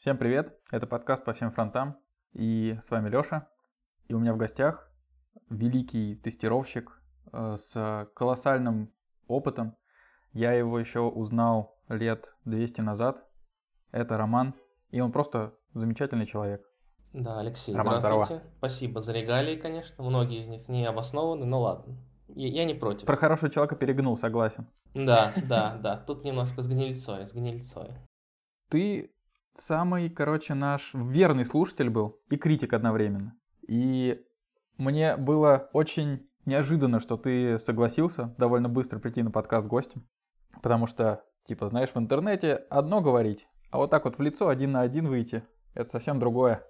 Всем привет, это подкаст по всем фронтам, и с вами Лёша. И у меня в гостях великий тестировщик э, с колоссальным опытом. Я его еще узнал лет 200 назад. Это Роман, и он просто замечательный человек. Да, Алексей, Роман, здравствуйте. здорово. Спасибо за регалии, конечно. Многие из них не обоснованы, но ладно. Я, я не против. Про хорошего человека перегнул, согласен. Да, да, да. Тут немножко с гнильцой, с гнильцой. Ты самый, короче, наш верный слушатель был и критик одновременно. И мне было очень неожиданно, что ты согласился довольно быстро прийти на подкаст гостем. Потому что, типа, знаешь, в интернете одно говорить, а вот так вот в лицо один на один выйти, это совсем другое.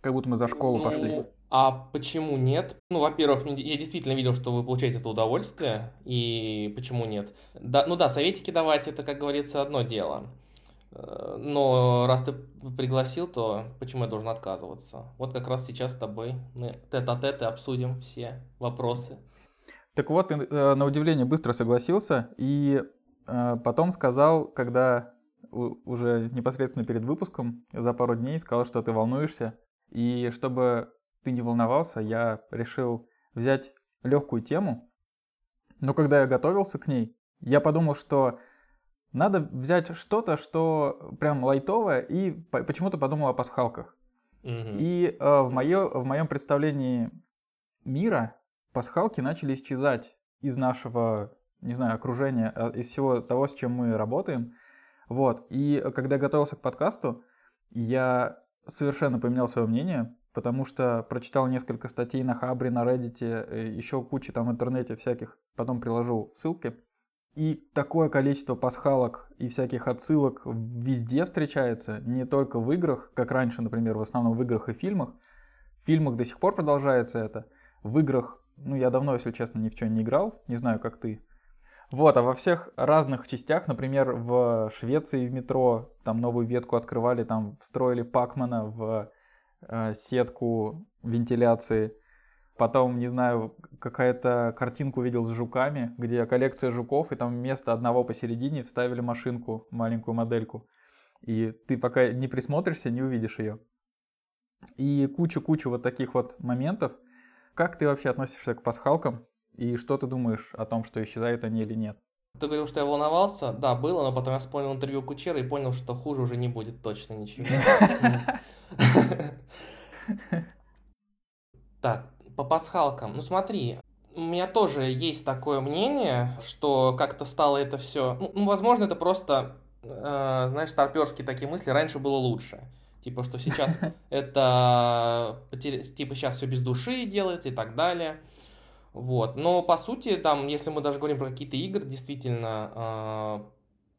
Как будто мы за школу Ну, пошли. А почему нет? Ну, во-первых, я действительно видел, что вы получаете это удовольствие, и почему нет? Да, ну да, советики давать, это, как говорится, одно дело. Э, Но раз ты пригласил, то почему я должен отказываться? Вот как раз сейчас с тобой мы тет-а-тет и обсудим все вопросы. Так вот, ты э, на удивление быстро согласился, и э, потом сказал, когда уже непосредственно перед выпуском, за пару дней сказал, что ты волнуешься, и чтобы ты не волновался, я решил взять легкую тему, но когда я готовился к ней, я подумал, что надо взять что-то, что прям лайтовое, и по- почему-то подумал о пасхалках. Мгм. И э, в, моё, в моем представлении мира пасхалки начали исчезать из нашего, не знаю, окружения, э, из всего того, с чем мы работаем. Вот. И э, когда готовился к подкасту, я совершенно поменял свое мнение, потому что прочитал несколько статей на Хабре, на Reddit, еще кучу там в интернете всяких, потом приложу ссылки. И такое количество пасхалок и всяких отсылок везде встречается, не только в играх, как раньше, например, в основном в играх и фильмах. В фильмах до сих пор продолжается это. В играх, ну, я давно, если честно, ни в чем не играл, не знаю, как ты. Вот, а во всех разных частях, например, в Швеции в метро, там новую ветку открывали, там встроили Пакмана в э, сетку вентиляции. Потом, не знаю, какая-то картинку видел с жуками, где коллекция жуков, и там вместо одного посередине вставили машинку, маленькую модельку. И ты пока не присмотришься, не увидишь ее. И кучу-кучу вот таких вот моментов. Как ты вообще относишься к пасхалкам? И что ты думаешь о том, что исчезают они или нет? Ты говорил, что я волновался. Да, было, но потом я вспомнил интервью Кучера и понял, что хуже уже не будет точно ничего. Так, по пасхалкам. Ну смотри, у меня тоже есть такое мнение, что как-то стало это все... Ну, ну, возможно, это просто, э, знаешь, старперские такие мысли. Раньше было лучше. Типа, что сейчас это... Типа, сейчас все без души делается и так далее. Вот. Но, по сути, там, если мы даже говорим про какие-то игры, действительно, э,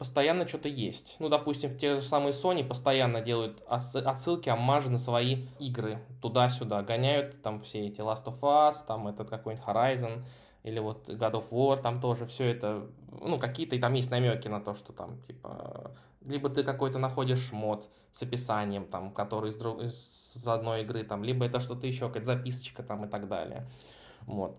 постоянно что-то есть. Ну, допустим, в те же самые Sony постоянно делают отсылки, аммажи на свои игры. Туда-сюда гоняют там все эти Last of Us, там этот какой-нибудь Horizon, или вот God of War, там тоже все это, ну, какие-то, и там есть намеки на то, что там, типа, либо ты какой-то находишь мод с описанием, там, который из, друг- из одной игры, там, либо это что-то еще, какая-то записочка там и так далее. Вот.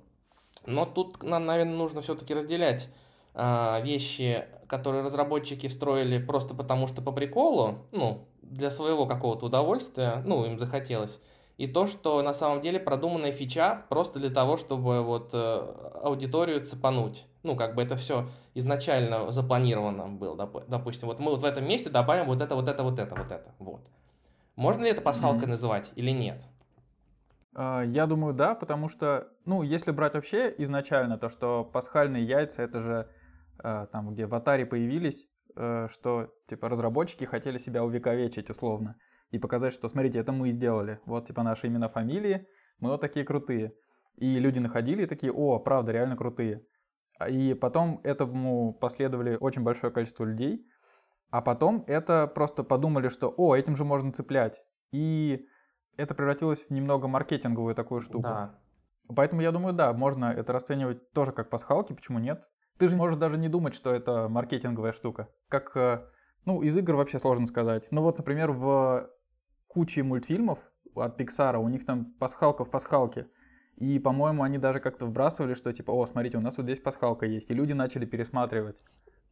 Но тут нам, наверное, нужно все-таки разделять вещи, которые разработчики встроили просто потому, что по приколу, ну, для своего какого-то удовольствия, ну, им захотелось, и то, что на самом деле продуманная фича просто для того, чтобы вот э, аудиторию цепануть. Ну, как бы это все изначально запланировано было. доп- Допустим, вот мы вот в этом месте добавим вот это, вот это, вот это, вот это. Вот. Можно ли это пасхалкой Мгм. называть или нет? А, Я думаю, да, потому что, ну, если брать вообще изначально то, что пасхальные яйца, это же там, где в Атаре появились, э, что, типа, разработчики хотели себя увековечить условно и показать, что, смотрите, это мы сделали, вот, типа, наши имена, фамилии, мы вот такие крутые. И люди находили и такие, о, правда, реально крутые. А И потом этому последовали очень большое количество людей, а потом это просто подумали, что, о, этим же можно цеплять. И это превратилось в немного маркетинговую такую штуку. Да. Поэтому я думаю, да, можно это расценивать тоже как пасхалки, почему нет? Ты же можешь даже не думать, что это маркетинговая штука. Как, э, ну, из игр вообще сложно сказать. Ну вот, например, в куче мультфильмов от Pixar, у них там пасхалка в пасхалке. И, по-моему, они даже как-то вбрасывали, что типа, о, смотрите, у нас вот здесь пасхалка есть. И люди начали пересматривать.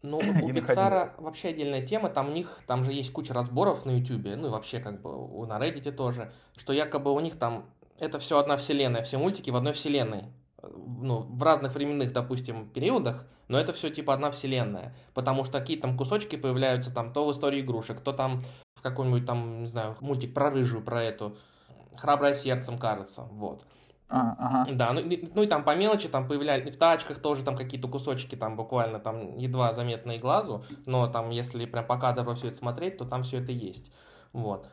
Ну, у Pixar вообще отдельная тема, там у них, там же есть куча разборов на YouTube, ну и вообще как бы на Reddit тоже, что якобы у них там это все одна вселенная, все мультики в одной вселенной. Ну, в разных временных, допустим, периодах, но это все типа одна вселенная. Потому что какие-то там кусочки появляются там то в истории игрушек, то там в какой-нибудь там, не знаю, мультик про рыжую, про эту. Храброе сердцем, кажется, вот. А, ага. Да, ну, ну и там по мелочи там появлялись, в тачках тоже там какие-то кусочки там буквально там едва заметные глазу, но там если прям по кадру все это смотреть, то там все это есть. Вот.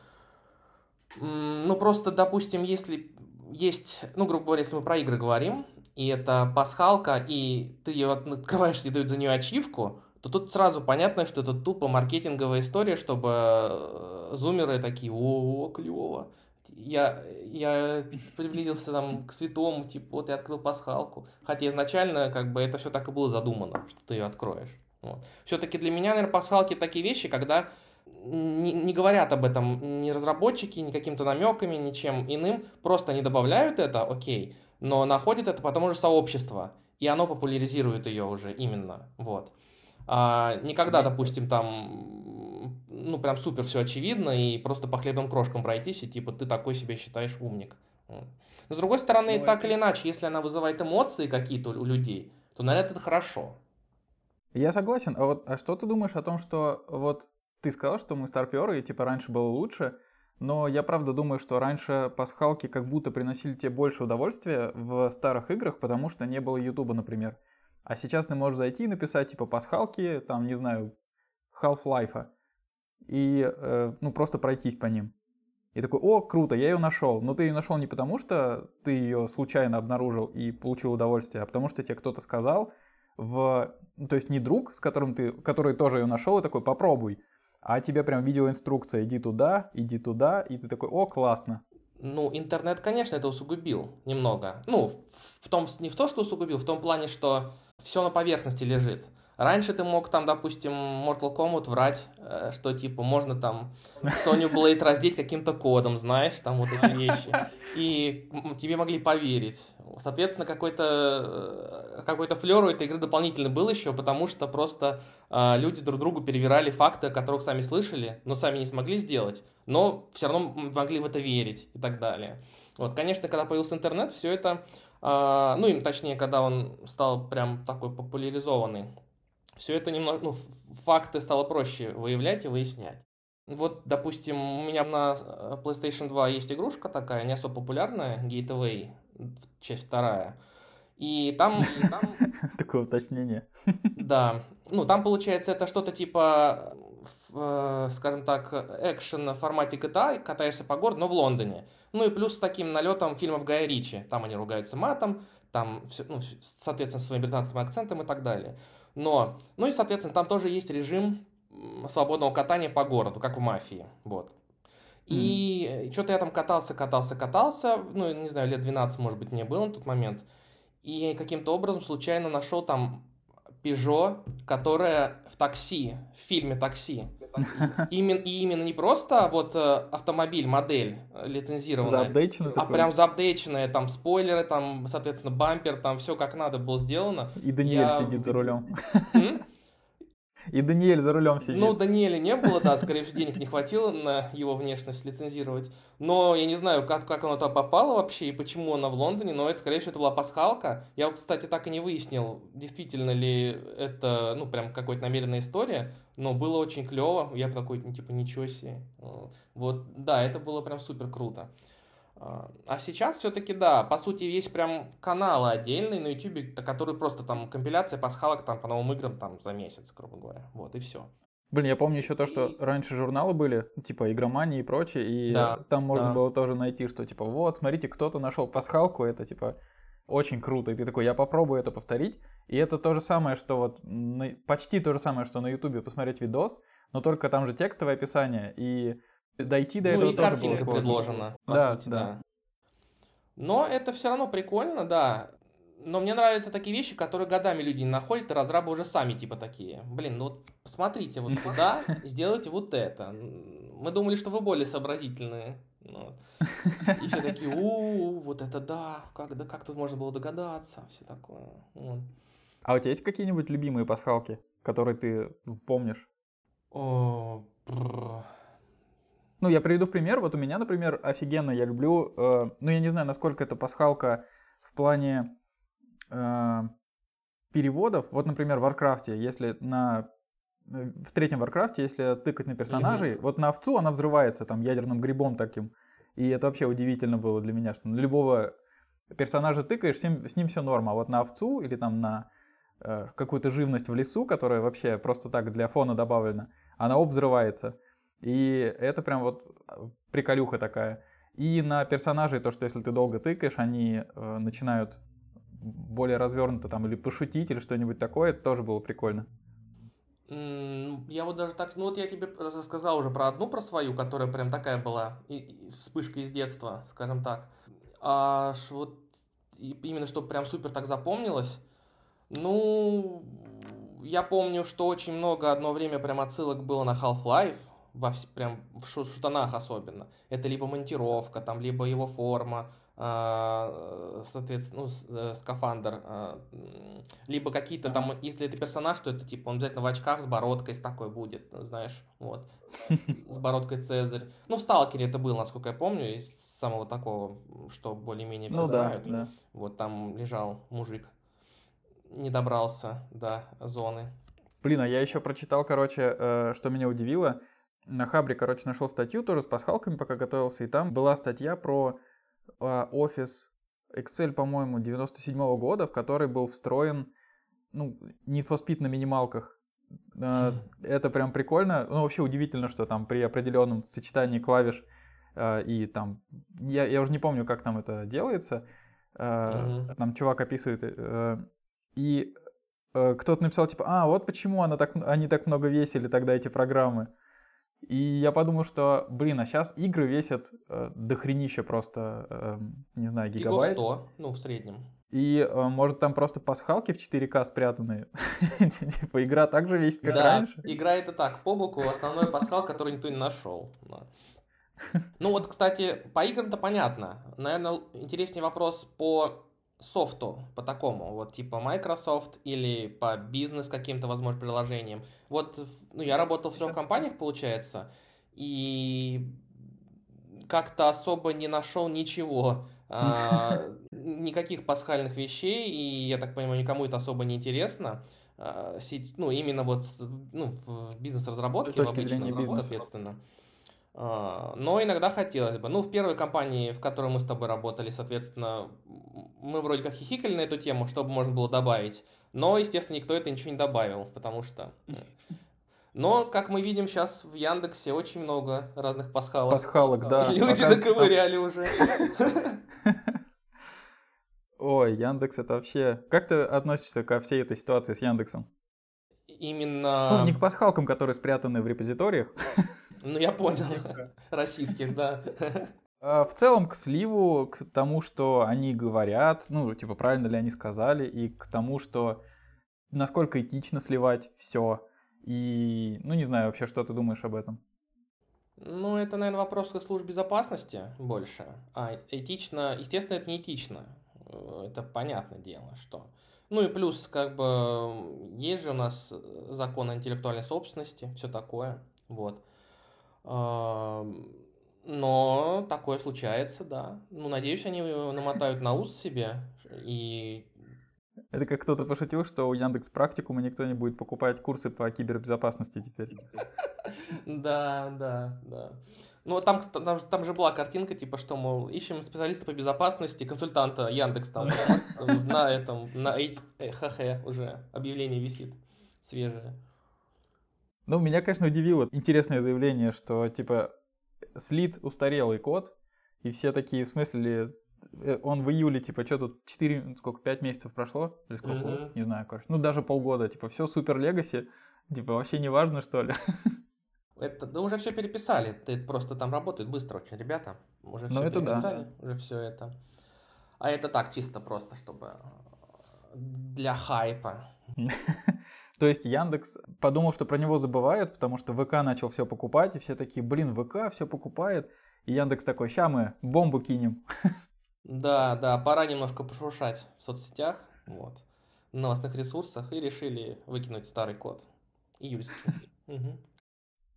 Ну просто, допустим, если есть, ну грубо говоря, если мы про игры говорим, и это пасхалка, и ты ее открываешь, и дают за нее ачивку, то тут сразу понятно, что это тупо маркетинговая история, чтобы э, зумеры такие, о, клево, я, я приблизился там к святому, типа, вот я открыл пасхалку. Хотя изначально, как бы, это все так и было задумано, что ты ее откроешь. Вот. Все-таки для меня, наверное, пасхалки такие вещи, когда не, не говорят об этом ни разработчики, ни каким-то намеками, ничем иным, просто они добавляют это, окей, но находят это потом уже сообщество, и оно популяризирует ее уже именно, вот. А, никогда, допустим, там, ну, прям супер все очевидно, и просто по хлебным крошкам пройтись, и типа ты такой себя считаешь умник. Но с другой стороны, ну, так это... или иначе, если она вызывает эмоции какие-то у людей, то, наверное, это хорошо. Я согласен. А вот а что ты думаешь о том, что вот ты сказал, что мы старперы, и типа раньше было лучше, но я правда думаю, что раньше пасхалки как будто приносили тебе больше удовольствия в старых играх, потому что не было Ютуба, например. А сейчас ты можешь зайти и написать типа пасхалки, там, не знаю, Half-Life, и, э, ну, просто пройтись по ним. И такой, о, круто, я ее нашел. Но ты ее нашел не потому, что ты ее случайно обнаружил и получил удовольствие, а потому что тебе кто-то сказал в... Ну, то есть не друг, с которым ты, который тоже ее нашел, и такой, попробуй. А тебе прям видеоинструкция, иди туда, иди туда, и ты такой, о, классно. Ну, интернет, конечно, это усугубил немного. Ну, в том, не в то, что усугубил, в том плане, что все на поверхности лежит. Раньше ты мог там, допустим, Mortal Kombat врать, э, что типа можно там Sony Blade раздеть каким-то кодом, знаешь, там вот эти вещи. И тебе могли поверить. Соответственно, какой-то э, какой флер у этой игры дополнительно был еще, потому что просто э, люди друг другу перевирали факты, о которых сами слышали, но сами не смогли сделать, но все равно могли в это верить и так далее. Вот, конечно, когда появился интернет, все это ну, им точнее, когда он стал прям такой популяризованный, все это немного, ну, факты стало проще выявлять и выяснять. Вот, допустим, у меня на э, PlayStation 2 есть игрушка такая, не особо популярная, Gateway, часть вторая. И там... Такое уточнение. Да. Ну, там, получается, это что-то типа, э, скажем так, экшен в формате GTA, катаешься по городу, но в Лондоне. Ну и плюс с таким налетом фильмов Гая Ричи. Там они ругаются матом, там, все, ну, соответственно, своим британским акцентом и так далее. Но, ну и, соответственно, там тоже есть режим свободного катания по городу, как в «Мафии». Вот. И mm. что-то я там катался, катался, катался, ну, не знаю, лет 12, может быть, мне было на тот момент. И каким-то образом случайно нашел там Peugeot, которая в такси, в фильме «Такси». Именно, и именно не просто вот э, автомобиль, модель э, лицензированная, а прям заапдейченная, там спойлеры, там, соответственно, бампер, там все как надо было сделано. И Даниэль Я... сидит за рулем. И Даниэль за рулем сидит. Ну, Даниэля не было, да, скорее всего, денег не хватило на его внешность лицензировать. Но я не знаю, как, как оно туда попало вообще и почему она в Лондоне, но это, скорее всего, это была пасхалка. Я, кстати, так и не выяснил, действительно ли это, ну, прям какая-то намеренная история, но было очень клево. Я такой, типа, ничего себе. Вот, да, это было прям супер круто. А сейчас все-таки, да, по сути, есть прям каналы отдельные на YouTube, которые просто там компиляция пасхалок там по новым играм там за месяц, грубо говоря. Вот, и все. Блин, я помню еще то, что и... раньше журналы были, типа игромания и прочее, и да, там можно да. было тоже найти, что типа вот, смотрите, кто-то нашел пасхалку, это типа очень круто, и ты такой, я попробую это повторить, и это то же самое, что вот, почти то же самое, что на ютубе посмотреть видос, но только там же текстовое описание, и Дойти до ну, этого и тоже было сложно. предложено, по да, сути, да. да. Но это все равно прикольно, да. Но мне нравятся такие вещи, которые годами люди не находят, и разрабы уже сами типа такие. Блин, ну вот посмотрите вот туда, сделайте вот это. Мы думали, что вы более сообразительные. Ну, и все такие, у, вот это да, как, да, как тут можно было догадаться, все такое. А у тебя есть какие-нибудь любимые пасхалки? который ты ну, помнишь? О. Ну, я приведу пример. Вот у меня, например, офигенно я люблю... э, ну, я не знаю, насколько это пасхалка в плане э, переводов. Вот, например, в Варкрафте, если на... э, В третьем Варкрафте, если тыкать на персонажей, вот на овцу она взрывается там ядерным грибом таким. И это вообще удивительно было для меня, что на любого персонажа тыкаешь, с ним, с ним все норма. А вот на овцу или там на э, какую-то живность в лесу, которая вообще просто так для фона добавлена, она оп, взрывается. И это прям вот э, приколюха такая. И на персонажей то, что если ты долго тыкаешь, они э, начинают более развернуто там или пошутить, или что-нибудь такое, это тоже было прикольно. Я вот даже так, ну вот я тебе рассказал уже про одну, про свою, которая прям такая была, и- и вспышка из детства, скажем так. А вот и- именно чтобы прям супер так запомнилось, ну, я помню, что очень много одно время прям отсылок было на Half-Life, во прям в шу- шутанах особенно. Это либо монтировка, там, либо его форма, а, соответственно, ну, э, скафандр, м, либо какие-то там, если это персонаж, то это типа он обязательно в очках с бородкой с такой будет, знаешь, вот, с бородкой Цезарь. Ну, в Сталкере это было, насколько я помню, из самого такого, что более-менее все Ну да, знают. да. Вот там лежал мужик, не добрался до зоны. Блин, а я еще прочитал, короче, э, что меня удивило. На Хабре, короче, нашел статью тоже с пасхалками, пока готовился, и там была статья про а, офис Excel, по-моему, 97 года, в который был встроен, ну, Need for Speed на минималках. Э, Это прям прикольно. Ну, вообще удивительно, что там при определенном сочетании клавиш э, и там... Я, я уже не помню, как там это делается. Э, Мгм. Там чувак описывает. э, И э, кто-то написал, типа, а, вот почему она так, они так много весили тогда, эти программы. И я подумал, что, блин, а сейчас игры весят э, дохренища просто, э, не знаю, гигабайт. 100, ну, в среднем. И э, может там просто пасхалки в 4К спрятаны. Типа игра также весит, как да, раньше. игра это так, по боку основной пасхал, который никто не нашел. Да. Ну вот, кстати, по играм-то понятно. Наверное, интереснее вопрос по софту, по такому, вот типа Microsoft или по бизнес каким-то, возможно, приложениям. Вот, ну, я работал в трех компаниях, получается, и как-то особо не нашел ничего, а, никаких пасхальных вещей, и, я так понимаю, никому это особо не интересно. А, сеть- ну, именно вот ну, в бизнес-разработке, в обычной, бизнеса. соответственно. А, Но иногда хотелось бы. Ну, в первой компании, в которой мы с тобой работали, соответственно, мы вроде как хихикали на эту тему, чтобы можно было добавить. Но, естественно, никто это ничего не добавил, потому что... э, Но, как мы видим сейчас в Яндексе, очень много разных пасхалок. Пасхалок, да. Люди Оказывается, там- доковыряли уже. Ой, Яндекс это вообще... Как ты относишься ко всей этой ситуации с Яндексом? Именно... Ну, не к пасхалкам, которые спрятаны в репозиториях, Ну, я понял. Российских, да. А в целом к сливу, к тому, что они говорят, ну, типа, правильно ли они сказали, и к тому, что насколько этично сливать все. И, ну, не знаю вообще, что ты думаешь об этом. Ну, это, наверное, вопрос к службе безопасности больше. А этично, естественно, это не этично. Э, Это понятное дело, что... Ну и плюс, как бы, есть же у нас закон о интеллектуальной собственности, все такое, вот. Но такое случается, да. Ну, надеюсь, они намотают на ус себе и Это как кто-то пошутил, что у Яндекс практикума никто не будет покупать курсы по кибербезопасности теперь. Да, да, да. Ну, там, там, же- там же была картинка, типа, что, мол, ищем специалиста по безопасности, консультанта Яндекс там на этом, на э, ХХ уже объявление висит свежее. Ну, меня, конечно, удивило интересное заявление, что, типа, слит устарелый код, и все такие, в смысле, э, он в июле, типа, что тут, 4, сколько, 5 месяцев прошло? Или сколько? Мгм. Не знаю, короче. Ну, даже полгода, типа, все супер легаси, типа, вообще не важно, что ли. Это, да уже все переписали, ты просто там работают быстро очень ребята, уже Ну, все это да. переписали, уже все это. А это так, чисто просто, чтобы для хайпа. То есть Яндекс подумал, что про него забывают, потому что ВК начал все покупать, и все такие, блин, ВК все покупает. И Яндекс такой, ща мы бомбу кинем. Да, да, пора немножко пошуршать в соцсетях, вот. новостных ресурсах и решили выкинуть старый код. Июльский. Угу.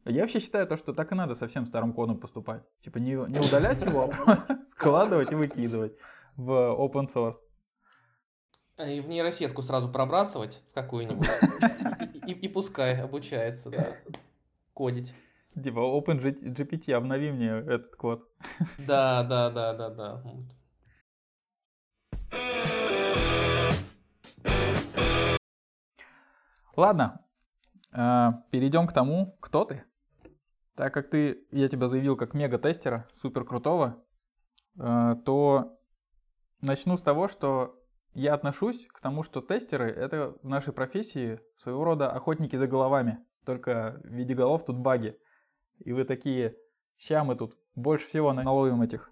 Я вообще считаю то, что так и надо со всем старым кодом поступать. Типа не, не удалять его, а складывать и выкидывать в open source. И в нейросетку сразу пробрасывать в какую-нибудь. И, и, и пускай обучается, да, кодить. Типа OpenGPT, обнови мне этот код. Да, да, да, да, да. Ладно, а, перейдем к тому, кто ты. Так как ты, я тебя заявил как мега-тестера, супер крутого, а, то начну с того, что я отношусь к тому, что тестеры — это в нашей профессии своего рода охотники за головами. Только в виде голов тут баги. И вы такие, ща мы тут больше всего наловим этих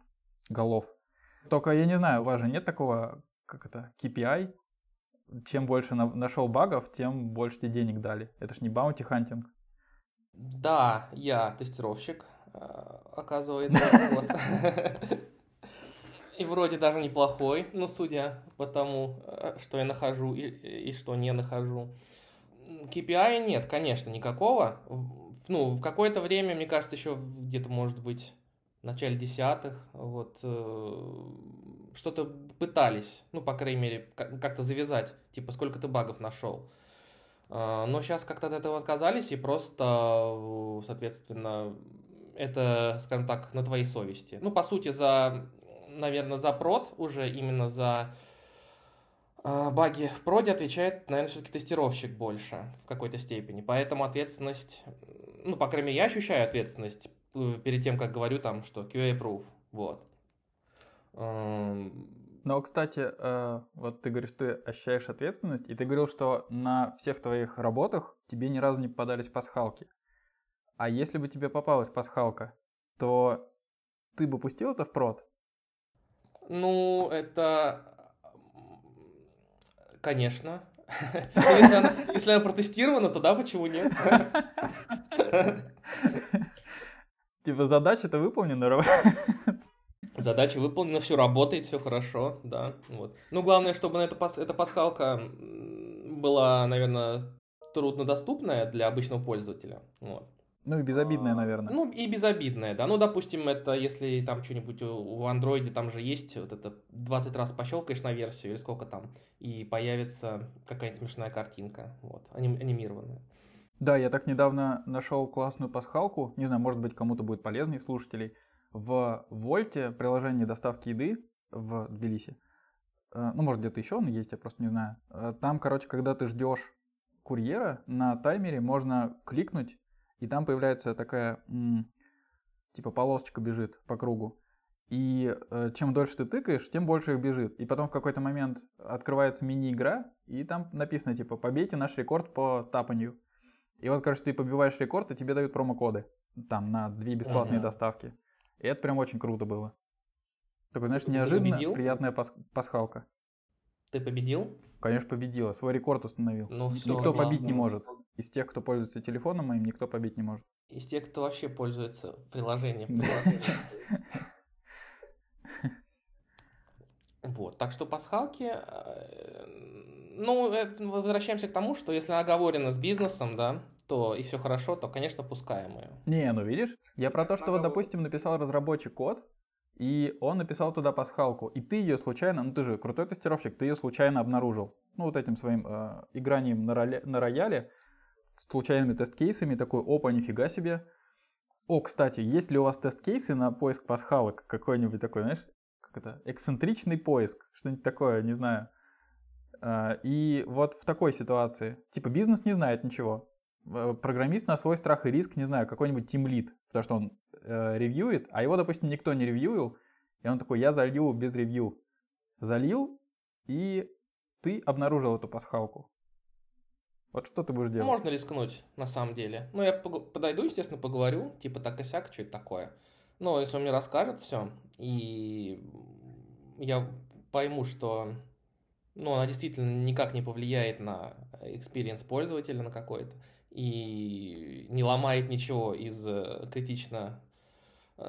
голов. Только я не знаю, у вас же нет такого, как это, KPI, чем больше на, нашел багов, тем больше тебе денег дали. Это ж не bounty hunting. Да, я тестировщик, э, оказывается. И вроде даже неплохой, ну, судя по тому, э, что я нахожу и, и что не нахожу. KPI нет, конечно, никакого. Ну, в какое-то время, мне кажется, еще где-то, может быть, в начале десятых, вот, э, что-то пытались, ну, по крайней мере, как-то завязать, типа, сколько ты багов нашел. А, но сейчас как-то от этого отказались, и просто, соответственно, это, скажем так, на твоей совести. Ну, по сути, за, наверное, за прод уже именно за а, баги в проде отвечает, наверное, все-таки тестировщик больше в какой-то степени. Поэтому ответственность, ну, по крайней мере, я ощущаю ответственность э, перед тем, как говорю там, что QA-proof, вот. Но, кстати, э, вот ты говоришь, ты ощущаешь ответственность, и ты говорил, что на всех твоих работах тебе ни разу не попадались пасхалки. А если бы тебе попалась пасхалка, то ты бы пустил это в прод? Ну, это... Конечно. Если она, если она протестирована, то да, почему нет? Типа задача-то выполнена. Задача выполнена, все работает, все хорошо, да. Вот. Ну, главное, чтобы на эту, эта пасхалка была, наверное, труднодоступная для обычного пользователя. Вот. Ну и безобидная, наверное. Ну и безобидная, да. Ну, допустим, это если там что-нибудь в андроиде, там же есть вот это 20 раз пощелкаешь на версию или сколько там, и появится какая-нибудь смешная картинка, вот, аним, анимированная. Да, я так недавно нашел классную пасхалку, не знаю, может быть, кому-то будет полезно из слушателей, в Вольте приложение доставки еды в Тбилиси, э, ну, может, где-то еще он есть, я просто не знаю. Э, там, короче, когда ты ждешь курьера, на таймере можно кликнуть, и там появляется такая, типа, полосочка бежит по кругу. И э, чем дольше ты тыкаешь, тем больше их бежит. И потом в какой-то момент открывается мини-игра, и там написано, типа, побейте наш рекорд по тапанию. И вот, короче, ты побиваешь рекорд, и тебе дают промокоды. Там на две бесплатные ага. доставки. И это прям очень круто было. Такой, знаешь, неожиданно приятная пас- пасхалка. Ты победил? Конечно, победила. Свой рекорд установил. Ну, все, никто побить не может. Из тех, кто пользуется телефоном моим, никто побить не может. Из тех, кто вообще пользуется приложением. Вот, так что пасхалки, э, ну, возвращаемся к тому, что если оговорено с бизнесом, да, то и все хорошо, то, конечно, пускаемые. Не, ну видишь, я про то, что вот, допустим, написал разработчик код, и он написал туда пасхалку, и ты ее случайно, ну ты же крутой тестировщик, ты ее случайно обнаружил. Ну вот этим своим э, игранием на, роля, на рояле, с случайными тест-кейсами, такой, опа, нифига себе. О, кстати, есть ли у вас тест-кейсы на поиск пасхалок? Какой-нибудь такой, знаешь, как это, эксцентричный поиск, что-нибудь такое, не знаю. Э, и вот в такой ситуации, типа бизнес не знает ничего, Э, программист на свой страх и риск, не знаю, какой-нибудь тимлит, потому что он э, ревьюет, а его, допустим, никто не ревьюил, и он такой, я залью без ревью. Залил, и ты обнаружил эту пасхалку. Вот что ты будешь делать? Можно рискнуть, на самом деле. Ну, я подойду, естественно, поговорю, типа так и сяк, что это такое. Но если он мне расскажет все, и я пойму, что ну, она действительно никак не повлияет на experience пользователя на какой-то, и не ломает ничего из э, критично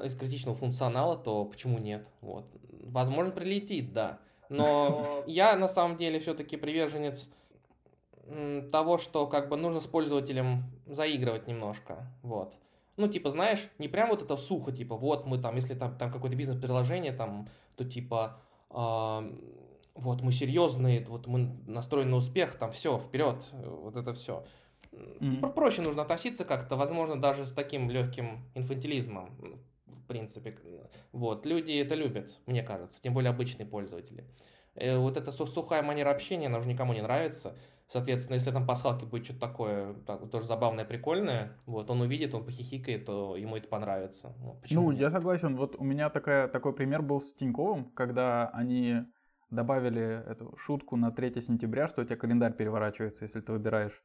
из критичного функционала, то почему нет? Вот. Возможно, прилетит, да. Но я на самом деле все-таки приверженец того, что как бы нужно с пользователем заигрывать немножко, вот. Ну, типа, знаешь, не прям вот это сухо, типа, вот мы там, если там, там какое-то бизнес-приложение, там, то типа, э, вот мы серьезные, вот мы настроены на успех, там, все, вперед, вот это все. Mm-hmm. Проще нужно относиться как-то, возможно, даже с таким легким инфантилизмом, в принципе. Вот, люди это любят, мне кажется, тем более обычные пользователи. Э, вот эта сухая манера общения, она уже никому не нравится. Соответственно, если там пасхалке будет что-то такое, так, тоже забавное, прикольное, вот, он увидит, он похихикает, то ему это понравится. Ну, ну я согласен. Вот у меня такая, такой пример был с Тиньковым, когда они добавили эту шутку на 3 сентября, что у тебя календарь переворачивается, если ты выбираешь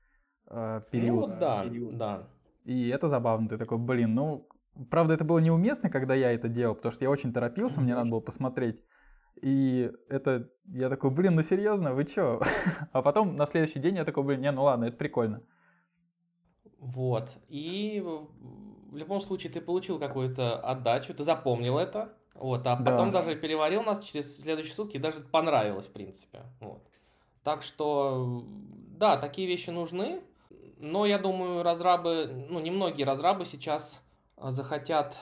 э, период. Ну, да, период. да. И это забавно. Ты такой, блин, ну, правда, это было неуместно, когда я это делал, потому что я очень торопился, мне надо было посмотреть и это, я такой, блин, ну серьезно, вы чё? а потом на следующий день я такой, блин, не, ну ладно, это прикольно. Вот, и в любом случае ты получил какую-то отдачу, ты запомнил это, вот, а потом да. даже переварил нас через следующие сутки, даже понравилось, в принципе, вот. Так что, да, такие вещи нужны, но я думаю, разрабы, ну, немногие разрабы сейчас захотят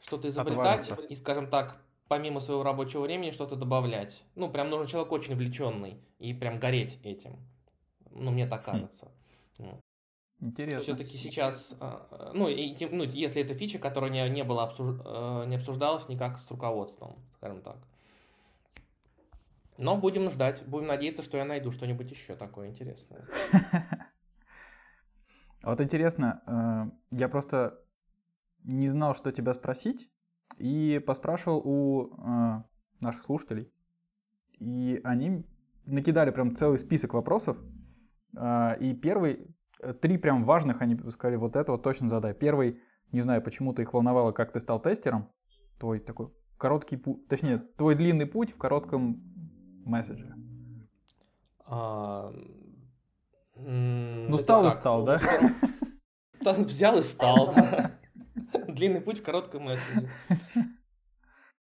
что-то изобретать Отвалится. и, скажем так, помимо своего рабочего времени что-то добавлять. Ну, прям нужен человек очень увлеченный и прям гореть этим. Ну, мне так хм. кажется. Хм. Интересно. Все-таки сейчас, а, ну, и, ну, если это фича, которая не, не была обсуж... Э, не обсуждалась никак с руководством, скажем так. Но будем ждать, будем надеяться, что я найду что-нибудь еще такое интересное. Вот интересно, э, я просто не знал, что тебя спросить, и поспрашивал у э, наших слушателей. И они накидали прям целый список вопросов. Э, и первый, э, три прям важных, они сказали, вот это вот точно задай. Первый, не знаю, почему-то их волновало, как ты стал тестером. Твой такой короткий путь, точнее, твой длинный путь в коротком месседже. А, ну, стал и стал, да? Взял и стал, да. Длинный путь в коротком месседже.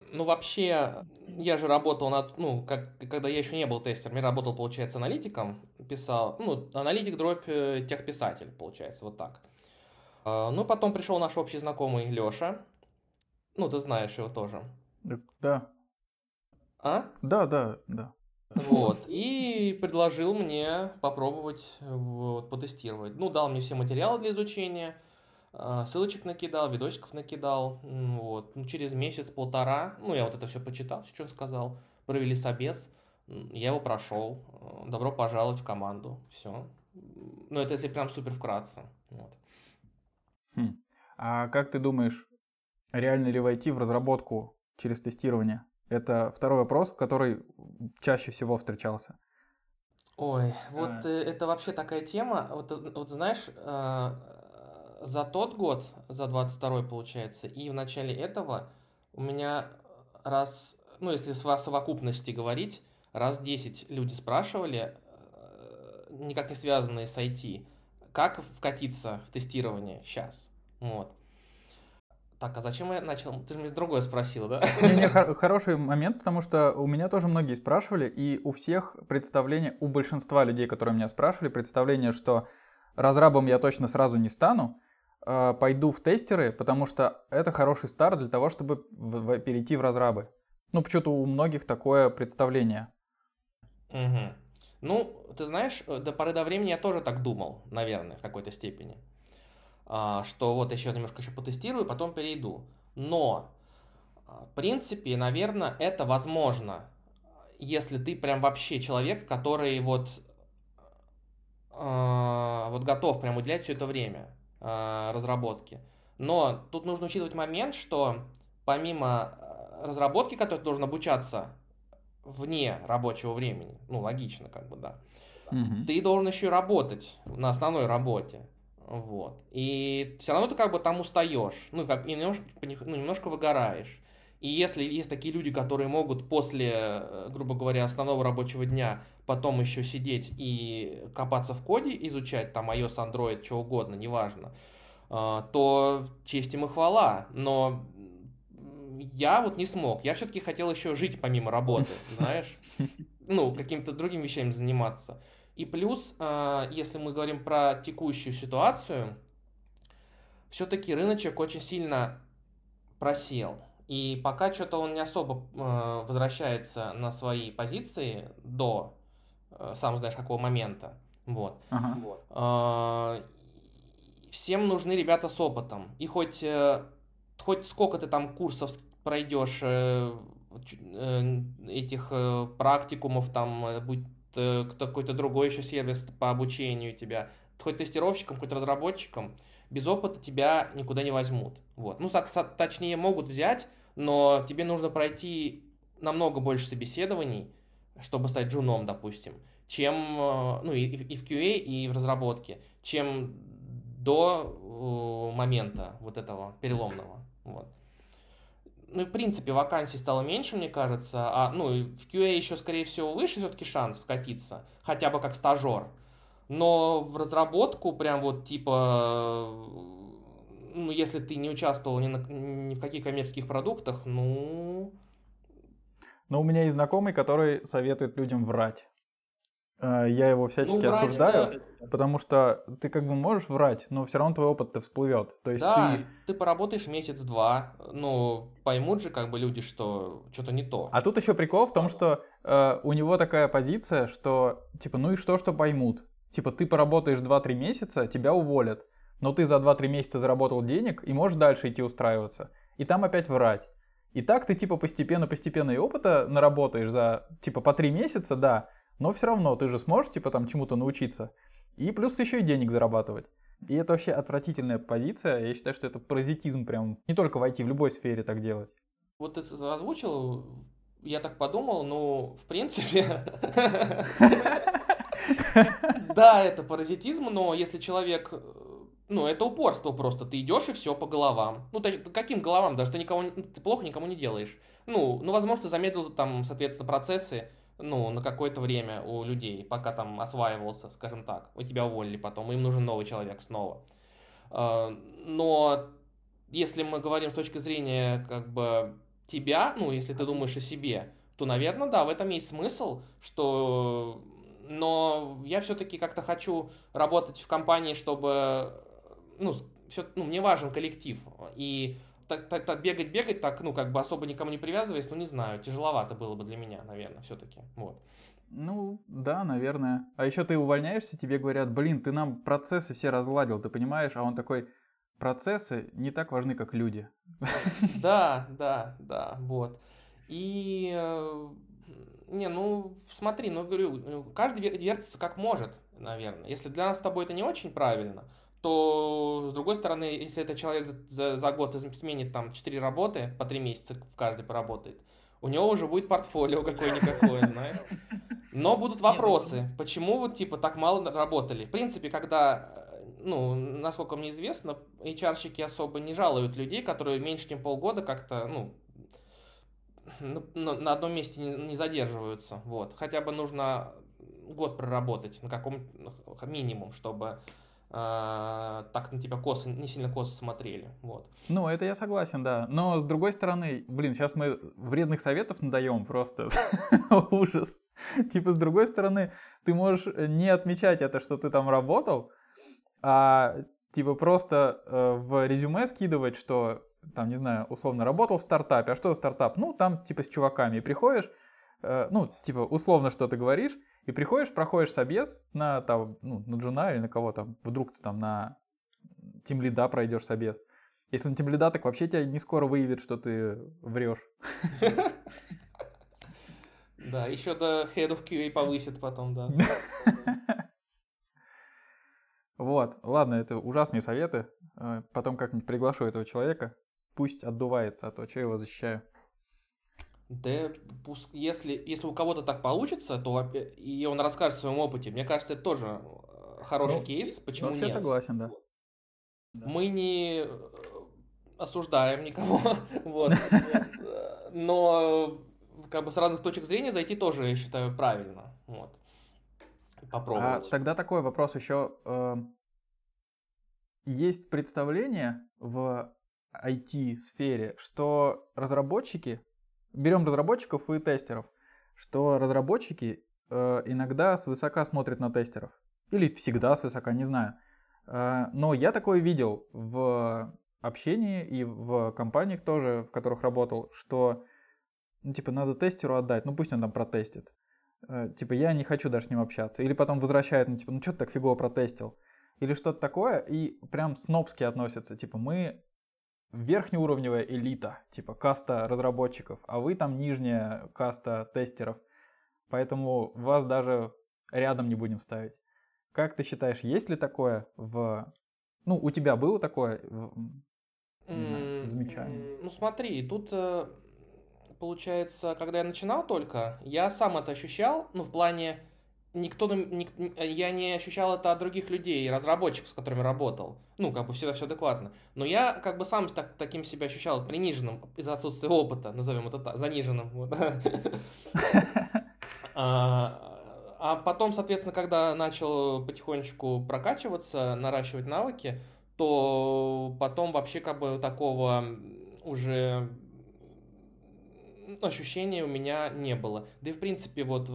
Ну, вообще, я же работал над, ну, как, когда я еще не был тестером, я работал, получается, аналитиком, писал, ну, аналитик дробь э, техписатель, получается, вот так. А, ну, потом пришел наш общий знакомый Леша, ну, ты знаешь его тоже. Да. А? Да, да, да. Вот, и предложил мне попробовать вот, потестировать. Ну, дал мне все материалы для изучения, ссылочек накидал, видосиков накидал, вот, ну, через месяц-полтора, ну, я вот это все почитал, что он сказал, провели собес, я его прошел, э, добро пожаловать в команду, все. Ну, это если прям супер вкратце, вот. Хм. А как ты думаешь, реально ли войти в разработку через тестирование? Это второй вопрос, который чаще всего встречался. Ой, вот а... это вообще такая тема. Вот, вот знаешь, за тот год, за 22 получается, и в начале этого у меня раз, ну если с совокупности говорить, раз 10 люди спрашивали, э, никак не связанные с IT, как вкатиться в тестирование сейчас. Вот. Так, а зачем я начал? Ты же мне другое спросил, да? Не, не, хороший момент, потому что у меня тоже многие спрашивали, и у всех представление, у большинства людей, которые меня спрашивали, представление, что разрабом я точно сразу не стану, пойду в тестеры, потому что это хороший старт для того, чтобы в, в, перейти в разрабы. Ну, почему-то у многих такое представление. Угу. Ну, ты знаешь, э, до поры до времени я тоже так думал, наверное, в какой-то степени. А, что вот еще немножко еще потестирую, потом перейду. Но, а, в принципе, наверное, это возможно, если ты прям вообще человек, который вот, э, вот готов прям уделять все это время. Э, разработки. Но тут нужно учитывать момент, что помимо э, разработки, которой ты должен обучаться вне рабочего времени, ну, логично, как бы, да, угу. ты должен еще и работать на основной работе. Вот. И все равно ты как бы там устаешь, ну, как, немножко, ну, немножко выгораешь. И если есть такие люди, которые могут после, э, грубо говоря, основного рабочего дня потом еще сидеть и копаться в коде, изучать там iOS, Android, что угодно, неважно, а, то честь им и хвала. Но я вот не смог. Я все-таки хотел еще жить помимо работы, знаешь? Ну, каким-то другим вещами заниматься. И плюс, э, если мы говорим про текущую ситуацию, все-таки рыночек очень сильно просел. И пока что-то он не особо э, возвращается на свои позиции до, э, сам знаешь, какого момента. Вот. Ага. вот. Э, всем нужны ребята с опытом. И хоть, э, хоть сколько ты там курсов пройдешь, э, э, этих э, практикумов, там, э, будь э, какой-то другой еще сервис по обучению тебя, хоть тестировщиком, хоть разработчиком, без опыта тебя никуда не возьмут. Вот. Ну, точнее, могут взять, но тебе нужно пройти намного больше собеседований, чтобы стать джуном, допустим, чем, э, ну, и, и в QA, и в разработке, чем до э, момента вот этого переломного. Вот. Ну и в принципе вакансий стало меньше, мне кажется, а ну в QA еще скорее всего выше все-таки шанс вкатиться, хотя бы как стажер. Но в разработку прям вот типа, ну, если ты не участвовал ни, на, ни в каких коммерческих продуктах, ну... Но у меня есть знакомый, который советует людям врать. Э, я его всячески ну, осуждаю, да. потому что ты как бы можешь врать, но все равно твой опыт-то всплывет. То есть да, ты... ты поработаешь месяц-два, ну, поймут же как бы люди, что что-то не то. А тут еще прикол в том, что э, у него такая позиция, что типа, ну и что, что поймут? Типа, ты поработаешь 2-3 месяца, тебя уволят. Но ты за 2-3 месяца заработал денег и можешь дальше идти устраиваться. И там опять врать. И так ты типа постепенно-постепенно и опыта наработаешь за типа по 3 месяца, да, но все равно ты же сможешь типа там чему-то научиться. И плюс еще и денег зарабатывать. И это вообще отвратительная позиция. Я считаю, что это паразитизм прям не только в IT, в любой сфере так делать. Вот ты озвучил, я так подумал, ну, в принципе, Да, это паразитизм, но если человек ну, это упорство просто. Ты идешь и все по головам. Ну, то есть, каким головам? Даже ты никого, ты плохо никому не делаешь. Ну, ну, возможно, ты замедлил там, соответственно, процессы, ну, на какое-то время у людей, пока там осваивался, скажем так. У тебя уволили потом, им нужен новый человек снова. А, но если мы говорим с точки зрения, как бы, тебя, ну, если ты думаешь о себе, то, наверное, да, в этом есть смысл, что но я все-таки как-то хочу работать в компании, чтобы, ну, все, ну, мне важен коллектив, и так, так, так бегать, бегать, так, ну, как бы особо никому не привязываясь, ну, не знаю, тяжеловато было бы для меня, наверное, все-таки, вот. Ну, да, наверное. А еще ты увольняешься, тебе говорят, блин, ты нам процессы все разладил, ты понимаешь? А он такой, процессы не так важны, как люди. Да, да, да, вот. И э, не, ну смотри, ну говорю, каждый вертится как может, наверное. Если для нас с тобой это не очень правильно, то с другой стороны, если этот человек за, за, за год сменит там 4 работы, по 3 месяца в каждой поработает, у него уже будет портфолио какое-никакое, знаешь. Но будут ну вопросы, почему вот типа так мало работали. В принципе, когда, ну, насколько мне известно, HR-щики особо не жалуют людей, которые меньше, чем полгода как-то, ну, на, на одном месте не, задерживаются. Вот. Хотя бы нужно год проработать на каком минимум, чтобы э, так на тебя косо, не сильно косо смотрели. Вот. Ну, это я согласен, да. Но с другой стороны, блин, сейчас мы вредных советов надаем просто. Ужас. Типа, с другой стороны, ты можешь не отмечать это, что ты там работал, а типа просто э, в резюме скидывать, что там, не знаю, условно работал в стартапе. А что за стартап? Ну, там типа с чуваками. И приходишь, э, ну, типа условно что ты говоришь, и приходишь, проходишь собес на, там, ну, на джуна или на кого там, вдруг ты там на тим лида пройдешь собес. Если на тим лида, так вообще тебя не скоро выявит, что ты врешь. Да, еще до Head of QA повысит потом, да. Вот, ладно, это ужасные советы. Э, потом как-нибудь приглашу этого человека пусть отдувается, а то что я его защищаю. Да, если, если у кого-то так получится, то и он расскажет о своем опыте, мне кажется, это тоже э, хороший ну, кейс. Почему вообще нет? согласен, да. Мы не э, осуждаем никого, вот. Но как бы с разных точек зрения зайти тоже, я считаю, правильно. Вот. Попробовать. А тогда такой вопрос еще. Эм, есть представление в IT-сфере, что разработчики, берем разработчиков и тестеров, что разработчики э, иногда свысока смотрит на тестеров. Или всегда свысока, не знаю. Э, но я такое видел в общении и в компаниях тоже, в которых работал, что, ну, типа, надо тестеру отдать, ну, пусть он там протестит. Э, типа, я не хочу даже с ним общаться. Или потом возвращают, ну, типа, ну, что ты так фигово протестил? Или что-то такое, и прям снобски относятся. Типа, мы верхнеуровневая элита, типа каста разработчиков, а вы там нижняя каста тестеров. Поэтому вас даже рядом не будем ставить. Как ты считаешь, есть ли такое в... Ну, у тебя было такое не знаю, замечание? Ну, смотри, тут э, получается, когда я начинал только, я сам это ощущал, ну, в плане никто, ник, я не ощущал это от других людей, разработчиков, с которыми работал. Ну, как бы всегда все адекватно. Но я как бы сам так, таким себя ощущал приниженным из-за отсутствия опыта, назовем это так, заниженным. А, а потом, соответственно, когда начал потихонечку прокачиваться, наращивать навыки, то потом вообще как бы такого уже ощущения у меня не было. Да и в принципе вот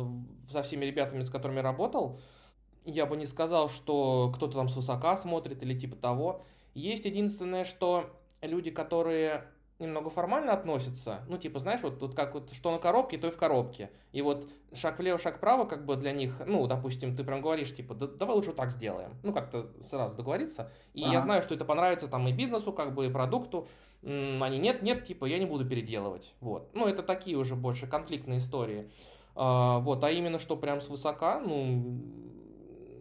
со всеми ребятами, с которыми работал, я бы не сказал, что кто-то там свысока смотрит или типа того. Есть единственное, что люди, которые немного формально относятся, ну, типа, знаешь, вот, вот как вот, что на коробке, то и в коробке. И вот шаг влево, шаг вправо, как бы для них, ну, допустим, ты прям говоришь, типа, да, давай лучше вот так сделаем. Ну, как-то сразу договориться. И ага. я знаю, что это понравится там и бизнесу, как бы, и продукту. Они нет, нет, типа, я не буду переделывать. Вот. Ну, это такие уже больше конфликтные истории. А, вот, а именно, что прям свысока, ну,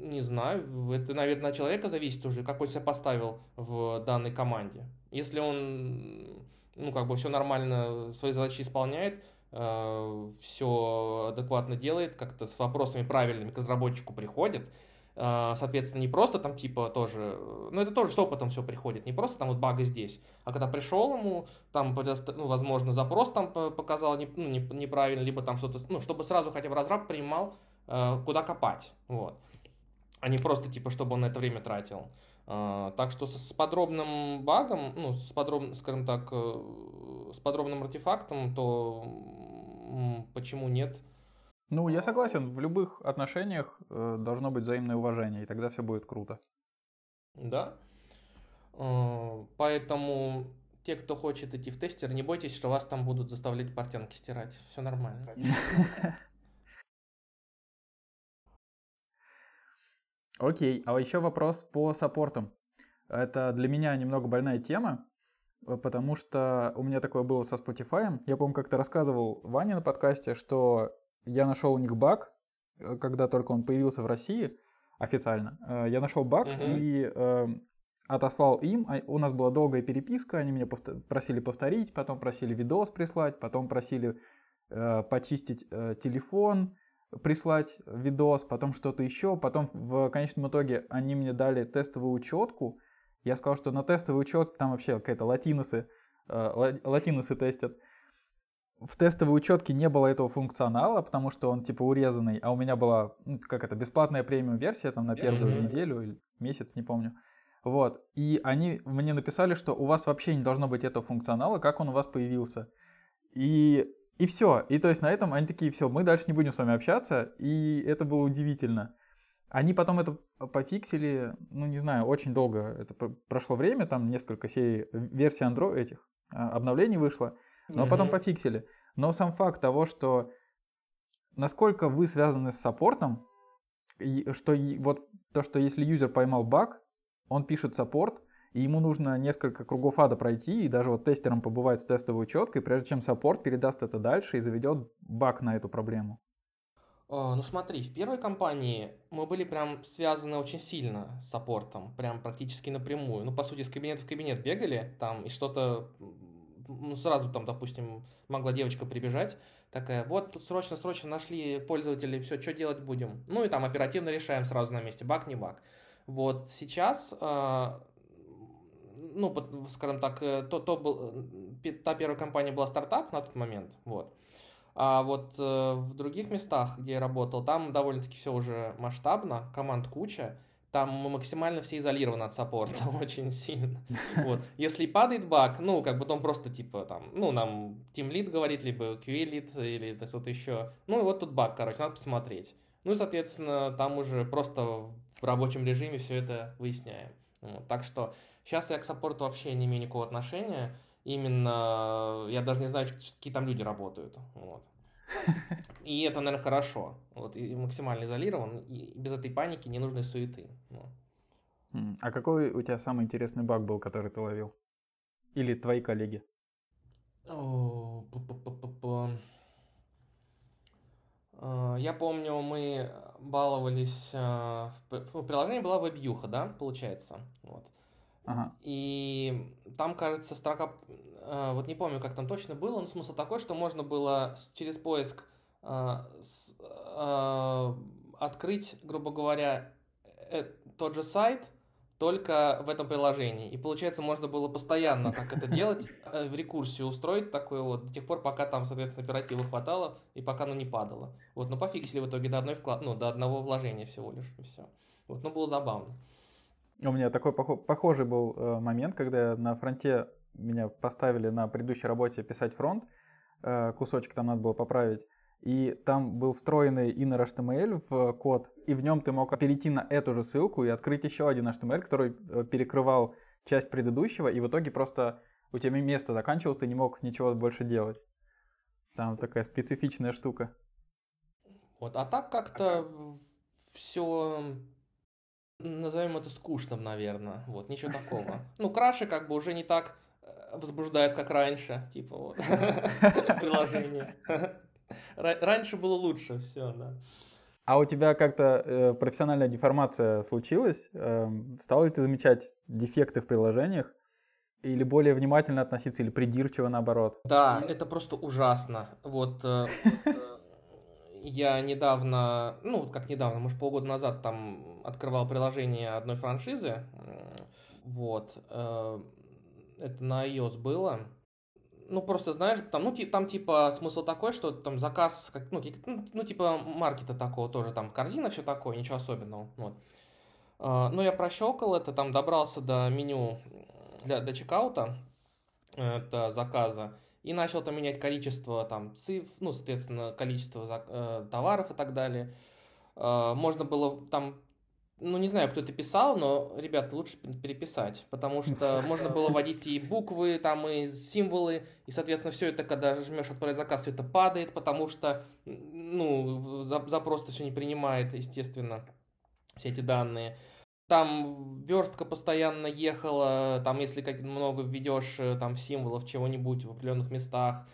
не знаю, это, наверное, от человека зависит уже, какой себя поставил в данной команде. Если он, ну, как бы все нормально, свои задачи исполняет, э, все адекватно делает, как-то с вопросами правильными к разработчику приходит, соответственно, не просто там типа тоже, ну это тоже с опытом все приходит, не просто там вот бага здесь, а когда пришел ему, там, ну, возможно, запрос там показал не, ну, не, неправильно, либо там что-то, ну, чтобы сразу хотя бы разраб принимал, э, куда копать, вот, а не просто типа, чтобы он на это время тратил. Uh, так что с, с подробным багом, ну, с подробным, скажем так, э, с подробным артефактом, то почему нет? Ну, я согласен, в любых отношениях э, должно быть взаимное уважение, и тогда все будет круто. Да. Э, поэтому те, кто хочет идти в тестер, не бойтесь, что вас там будут заставлять портянки стирать. Все нормально. Окей, а еще вопрос по саппортам. Это для меня немного больная тема, э, потому что у меня такое было со Spotify. Я, по-моему, как-то рассказывал Ване на подкасте, что я нашел у них баг, э, когда только он появился в России официально. Э, я нашел баг uh-huh. и э, отослал им. А, у нас была долгая переписка, они меня повтор- просили повторить, потом просили видос прислать, потом просили э, почистить э, телефон, прислать видос, потом что-то еще. Потом в конечном итоге они мне дали тестовую учетку. Я сказал, что на тестовой учетке там вообще какая-то латиносы, э, латиносы тестят в тестовой учетке не было этого функционала, потому что он типа урезанный, а у меня была, ну, как это, бесплатная премиум версия там на первую mm-hmm. неделю или месяц, не помню. Вот. И они мне написали, что у вас вообще не должно быть этого функционала, как он у вас появился. И, и все. И то есть на этом они такие, все, мы дальше не будем с вами общаться. И это было удивительно. Они потом это пофиксили, ну не знаю, очень долго это прошло время, там несколько серий, версий Android этих а, обновлений вышло. Но угу. потом пофиксили. Но сам факт того, что насколько вы связаны с саппортом, что вот то, что если юзер поймал баг, он пишет саппорт, и ему нужно несколько кругов ада пройти, и даже вот тестером побывать с тестовой учеткой, прежде чем саппорт передаст это дальше и заведет баг на эту проблему. О, ну смотри, в первой компании мы были прям связаны очень сильно с саппортом, прям практически напрямую. Ну, по сути, с кабинета в кабинет бегали там и что-то ну, сразу там, допустим, могла девочка прибежать, такая, вот тут срочно-срочно нашли пользователей, все, что делать будем? Ну и там оперативно решаем сразу на месте, баг, не баг. Вот сейчас, э, ну, скажем так, э, то, то был, э, та первая компания была стартап на тот момент, вот. А вот в других местах, где я работал, там довольно-таки все уже масштабно, команд куча, там максимально все изолированы от саппорта очень сильно. Вот. Если падает баг, ну, как бы он просто типа там, ну, нам Team Lead говорит, либо QA Lead, или что-то еще. Ну, и вот тут баг, короче, надо посмотреть. Ну, и, соответственно, там уже просто в рабочем режиме все это выясняем. Вот. Так что сейчас я к саппорту вообще не имею никакого отношения. Именно я даже не знаю, какие там люди работают. Вот. И это, наверное, хорошо. Вот, и максимально изолирован, и без этой паники, ненужной суеты. Вот. А какой у тебя самый интересный баг был, который ты ловил? Или твои коллеги? О, а, Я помню, мы баловались... А, в приложении была веб да, получается? Вот. Ага. И там, кажется, строка, э, вот не помню, как там точно было, но смысл такой, что можно было через поиск э, э, открыть, грубо говоря, тот же сайт, только в этом приложении. И получается, можно было постоянно так это делать, в рекурсию устроить такое вот, до тех пор, пока там, соответственно, оперативы хватало, и пока оно не падало. Вот, но пофиксили в итоге до, одной вклад... ну, до одного вложения всего лишь, и все. Вот, ну, было забавно. У меня такой похожий был э, момент, когда на фронте меня поставили на предыдущей работе писать фронт, э, кусочек там надо было поправить, и там был встроенный inner HTML в код, и в нем ты мог перейти на эту же ссылку и открыть еще один HTML, который э, перекрывал часть предыдущего, и в итоге просто у тебя место заканчивалось, ты не мог ничего больше делать. Там такая специфичная штука. Вот, а так как-то все назовем это скучным, наверное. Вот, ничего такого. Ну, краши как бы уже не так э, возбуждают, как раньше. Типа вот приложение. Раньше было лучше, все, да. А у тебя как-то э, профессиональная деформация случилась? Э, стал ли ты замечать дефекты в приложениях? Или более внимательно относиться, или придирчиво наоборот? Да, это просто ужасно. Вот э, я недавно, ну, как недавно, может, полгода назад там открывал приложение одной франшизы. Вот. Э, это на iOS было. Ну, просто, знаешь, там, ну, там, типа, смысл такой, что там заказ, как, ну, ну, ну, типа, маркета такого тоже, там, корзина, все такое, ничего особенного, вот. Э, ну, я прощелкал это, там, добрался до меню для, до чекаута, это заказа, и начал там менять количество там цифр, ну, соответственно, количество э, товаров и так далее. Э, можно было там, ну, не знаю, кто это писал, но, ребят, лучше переписать, потому что можно было вводить и буквы, там, и символы, и, соответственно, все это, когда жмешь отправить заказ, все это падает, потому что, ну, запрос все не принимает, естественно, все эти данные. Там верстка постоянно ехала, там если как много введешь э, там символов чего-нибудь в определенных местах,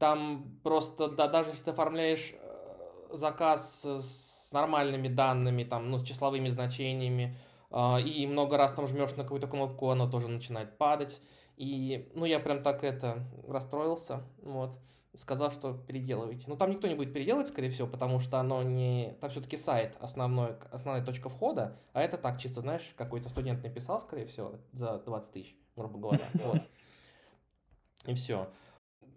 там просто, да, даже если ты оформляешь э, заказ с нормальными данными, там, ну, с числовыми значениями, э, и много раз там жмешь на какую-то кнопку, оно тоже начинает падать. И, ну, я прям так это расстроился, вот сказал, что переделывайте. Но там никто не будет переделывать, скорее всего, потому что оно не... Там все-таки сайт, основной, основная точка входа, а это так, чисто, знаешь, какой-то студент написал, скорее всего, за 20 тысяч, грубо говоря. Вот. И все.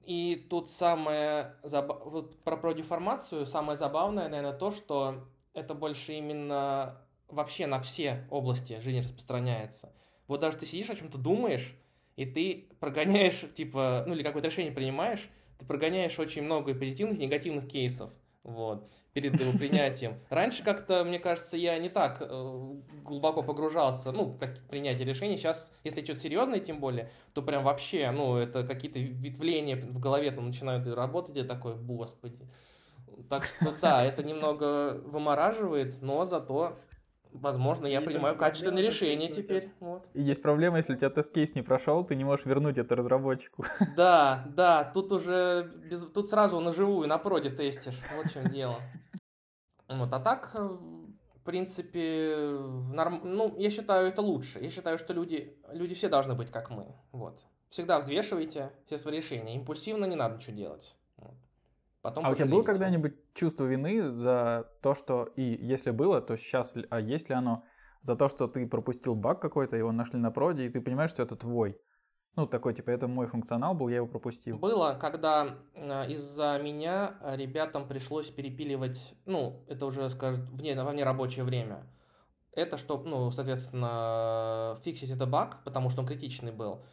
И тут самое... Заб... Вот про, про деформацию самое забавное, наверное, то, что это больше именно вообще на все области жизни распространяется. Вот даже ты сидишь о чем-то думаешь, и ты прогоняешь, типа, ну или какое-то решение принимаешь, ты прогоняешь очень много позитивных и негативных кейсов вот, перед его принятием. Раньше как-то, мне кажется, я не так э, глубоко погружался, ну, как принятие решений. Сейчас, если что-то серьезное, тем более, то прям вообще, ну, это какие-то ветвления в голове там начинают работать, и такой, господи. Так что да, это немного вымораживает, но зато Возможно, я принимаю качественные решения теперь. Вот. И есть проблема, если у тебя тест-кейс не прошел, ты не можешь вернуть это разработчику. Да, да, тут уже без... тут сразу на живую, на проде тестишь. Вот в чем дело. Вот, а так, э, в принципе, норм... ну, я считаю, это лучше. Я считаю, что люди, люди все должны быть как мы. Вот. Всегда взвешивайте все свои решения. Импульсивно не надо ничего делать. Потом а у тебя было когда-нибудь чувство вины за то, что, и если было, то сейчас, а есть ли оно, за то, что ты пропустил баг какой-то, его нашли на проде, и ты понимаешь, что это твой? Ну, такой, типа, это мой функционал был, я его пропустил. Было, когда э, из-за меня ребятам пришлось перепиливать, ну, это уже, скажем, вне, во вне рабочее время. это чтобы, ну, соответственно, фиксить этот баг, потому что он критичный был,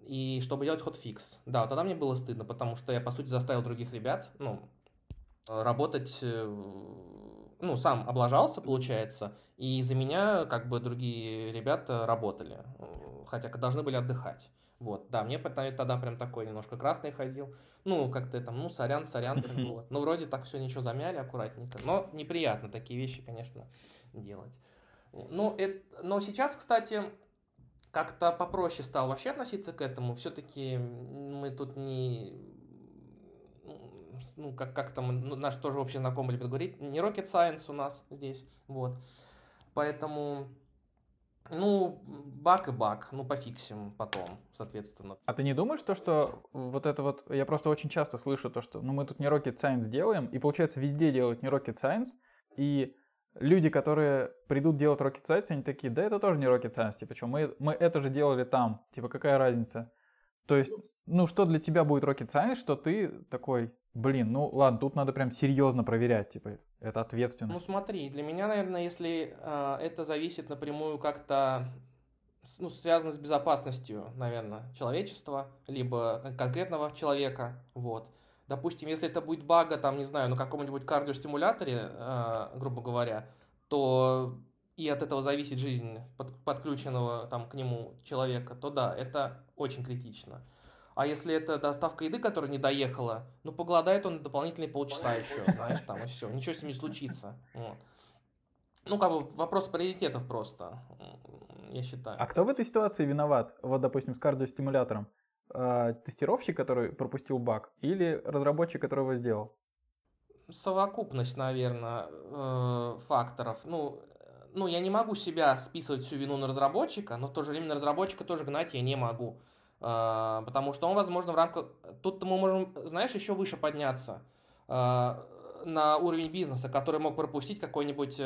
и чтобы делать хотфикс. Да, тогда мне было стыдно, потому что я, по сути, заставил других ребят, ну, работать, э, ну, сам облажался, получается, и за меня, как бы, другие ребята работали, хотя должны были отдыхать. Вот, да, мне тогда прям такой немножко красный ходил. Ну, как-то там, ну, сорян, сорян, вот. Ну, вроде так все ничего замяли аккуратненько. Но неприятно такие вещи, конечно, делать. Ну, это, но сейчас, кстати, как-то попроще стал вообще относиться к этому. Все-таки мы тут не... Ну, как, как там ну, наш тоже общий знакомый любит говорить, не rocket science у нас здесь, вот. Поэтому ну, баг и баг, ну, пофиксим потом, соответственно. А ты не думаешь, то, что вот это вот, я просто очень часто слышу то, что, ну, мы тут не rocket science делаем, и получается везде делают не rocket science, и люди, которые придут делать rocket science, они такие, да это тоже не rocket science, типа, что, мы, мы это же делали там, типа, какая разница? То есть, ну, что для тебя будет rocket science, что ты такой, блин, ну, ладно, тут надо прям серьезно проверять, типа, это ответственность. Ну, смотри, для меня, наверное, если э, это зависит напрямую как-то, ну, связано с безопасностью, наверное, человечества, либо конкретного человека, вот, Допустим, если это будет бага, там, не знаю, на каком-нибудь кардиостимуляторе, э, грубо говоря, то и от этого зависит жизнь под, подключенного там к нему человека, то да, это очень критично. А если это доставка еды, которая не доехала, ну, поголодает он дополнительные полчаса еще, знаешь, там, и все, ничего с ним не случится. Вот. Ну, как бы вопрос приоритетов просто, я считаю. А кто в этой ситуации виноват? Вот, допустим, с кардиостимулятором. Э, тестировщик, который пропустил баг, или разработчик, который его сделал? Совокупность, наверное, э, факторов. Ну, ну, я не могу себя списывать всю вину на разработчика, но в то же время на разработчика тоже гнать я не могу. Э, потому что он, возможно, в рамках... Тут мы можем, знаешь, еще выше подняться на уровень бизнеса, который мог пропустить какой-нибудь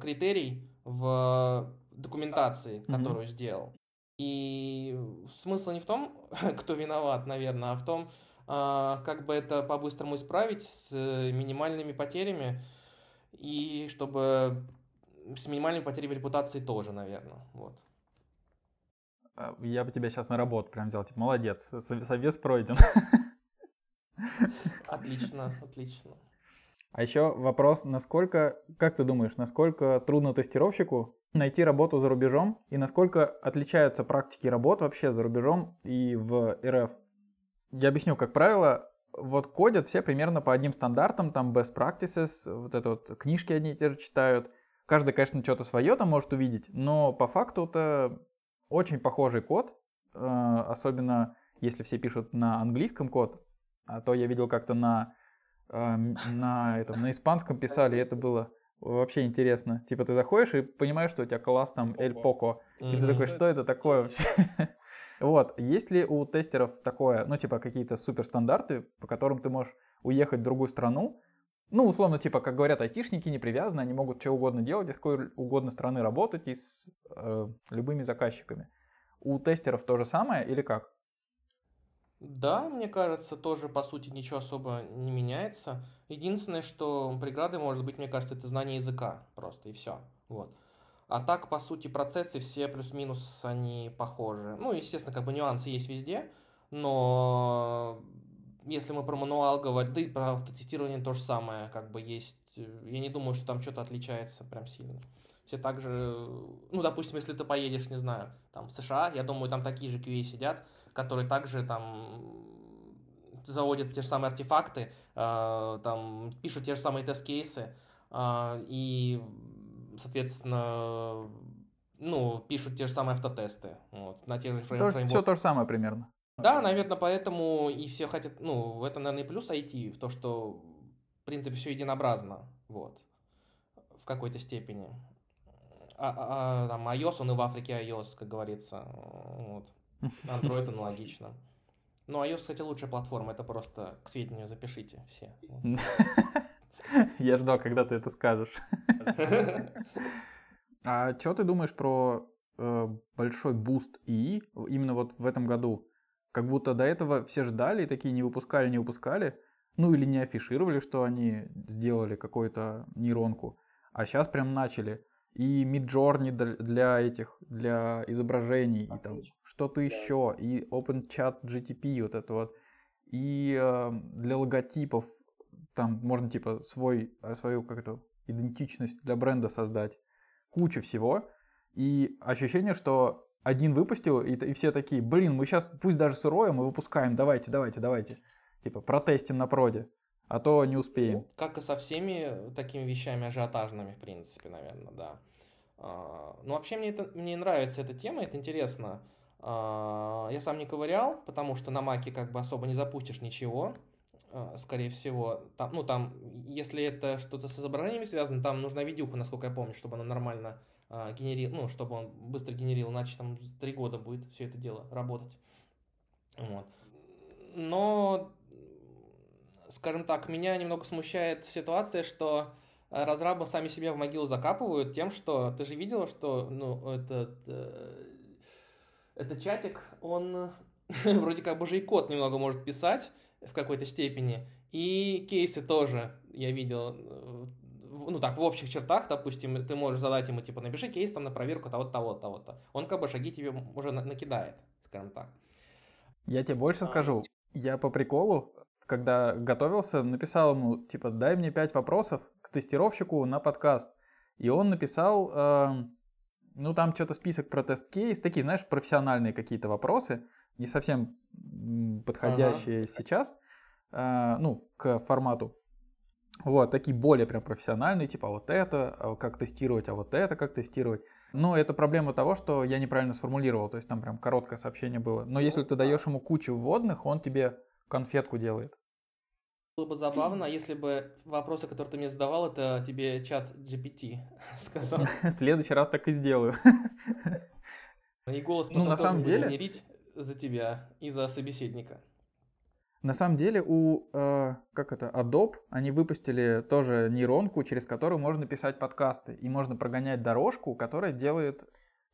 критерий в документации, которую mm-hmm. сделал. И смысл не в том, кто виноват, наверное, а в том, а, как бы это по-быстрому исправить с минимальными потерями и чтобы с минимальными потерями репутации тоже, наверное, вот. А, я бы тебя сейчас на работу прям взял, типа, молодец, совес пройден. Отлично, отлично. А еще вопрос, насколько, как ты думаешь, насколько трудно тестировщику найти работу за рубежом и насколько отличаются практики работ вообще за рубежом и в РФ? Я объясню, как правило, вот кодят все примерно по одним стандартам, там best practices, вот это вот книжки одни и те же читают. Каждый, конечно, что-то свое там может увидеть, но по факту это очень похожий код, э, особенно если все пишут на английском код, а то я видел как-то на на, этом, на испанском писали, и это было вообще интересно. Типа ты заходишь и понимаешь, что у тебя класс там Эль Поко. И ты такой, что это такое вообще? Вот, есть ли у тестеров такое, ну, типа, какие-то суперстандарты, по которым ты можешь уехать в другую страну, ну, условно, типа, как говорят айтишники, не привязаны, они могут что угодно делать, из какой угодно страны работать и с э, любыми заказчиками. У тестеров то же самое или как? Да, мне кажется, тоже по сути ничего особо не меняется. Единственное, что преградой может быть, мне кажется, это знание языка просто и все. Вот. А так, по сути, процессы все плюс-минус, они похожи. Ну, естественно, как бы нюансы есть везде, но если мы про мануал говорим, да и про автотестирование то же самое, как бы есть. Я не думаю, что там что-то отличается прям сильно. Все также, ну, допустим, если ты поедешь, не знаю, там в США, я думаю, там такие же QA сидят, которые также там заводят те же самые артефакты, э, там пишут те же самые тест-кейсы э, и, соответственно, ну, пишут те же самые автотесты вот, на тех же фрейм то, Все то же самое примерно. Да, наверное, поэтому и все хотят, ну, в этом, наверное, и плюс IT, в то, что, в принципе, все единообразно, вот, в какой-то степени. А, а, а, там iOS, он и в Африке iOS, как говорится, вот. Android аналогично. Ну, iOS, кстати, лучшая платформа, это просто к сведению запишите все. Я ждал, когда ты это скажешь. А что ты думаешь про э, большой буст ИИ именно вот в этом году? Как будто до этого все ждали и такие не выпускали, не выпускали. Ну или не афишировали, что они сделали какую-то нейронку. А сейчас прям начали. И Midjourney для этих, для изображений, и там что-то еще, и OpenChat GTP вот это вот, и э, для логотипов, там можно типа свой, э, свою как это, идентичность для бренда создать, куча всего, и ощущение, что один выпустил, и, и все такие, блин, мы сейчас, пусть даже сырое, мы выпускаем, давайте, давайте, давайте, типа протестим на проде а то не успеем. Ну, как и со всеми такими вещами ажиотажными, в принципе, наверное, да. А, ну, вообще мне, это, мне нравится эта тема, это интересно. А, я сам не ковырял, потому что на маке как бы особо не запустишь ничего, а, скорее всего. Там, ну, там, если это что-то с изображениями связано, там нужна видюха, насколько я помню, чтобы она нормально генерил, ну, чтобы он быстро генерил, иначе там три года будет все это дело работать. Вот. Но скажем так, меня немного смущает ситуация, что э, разрабы сами себя в могилу закапывают тем, что ты же видел, что ну, этот, э, этот чатик, он вроде как бы же и код немного может писать в какой-то степени, и кейсы тоже я видел, э, ну так, в общих чертах, допустим, ты можешь задать ему, типа, напиши кейс там на проверку того-то, того-то, того-то. Он как бы шаги тебе уже накидает, скажем так. Я тебе больше а, скажу. Я по приколу когда готовился, написал ему, типа, дай мне пять вопросов к тестировщику на подкаст. И он написал, э, ну, там что-то список про тест-кейс, такие, знаешь, профессиональные какие-то вопросы, не совсем подходящие ага. сейчас, э, ну, к формату. Вот, такие более прям профессиональные, типа, а вот это, а как тестировать, а вот это, как тестировать. Но это проблема того, что я неправильно сформулировал, то есть там прям короткое сообщение было. Но если ты даешь ему кучу вводных, он тебе конфетку делает. Было бы забавно, если бы вопросы, которые ты мне задавал, это тебе чат GPT сказал. В следующий раз так и сделаю. И голос ну, на самом деле генерить за тебя и за собеседника. На самом деле у, э, как это, Adobe, они выпустили тоже нейронку, через которую можно писать подкасты. И можно прогонять дорожку, которая делает,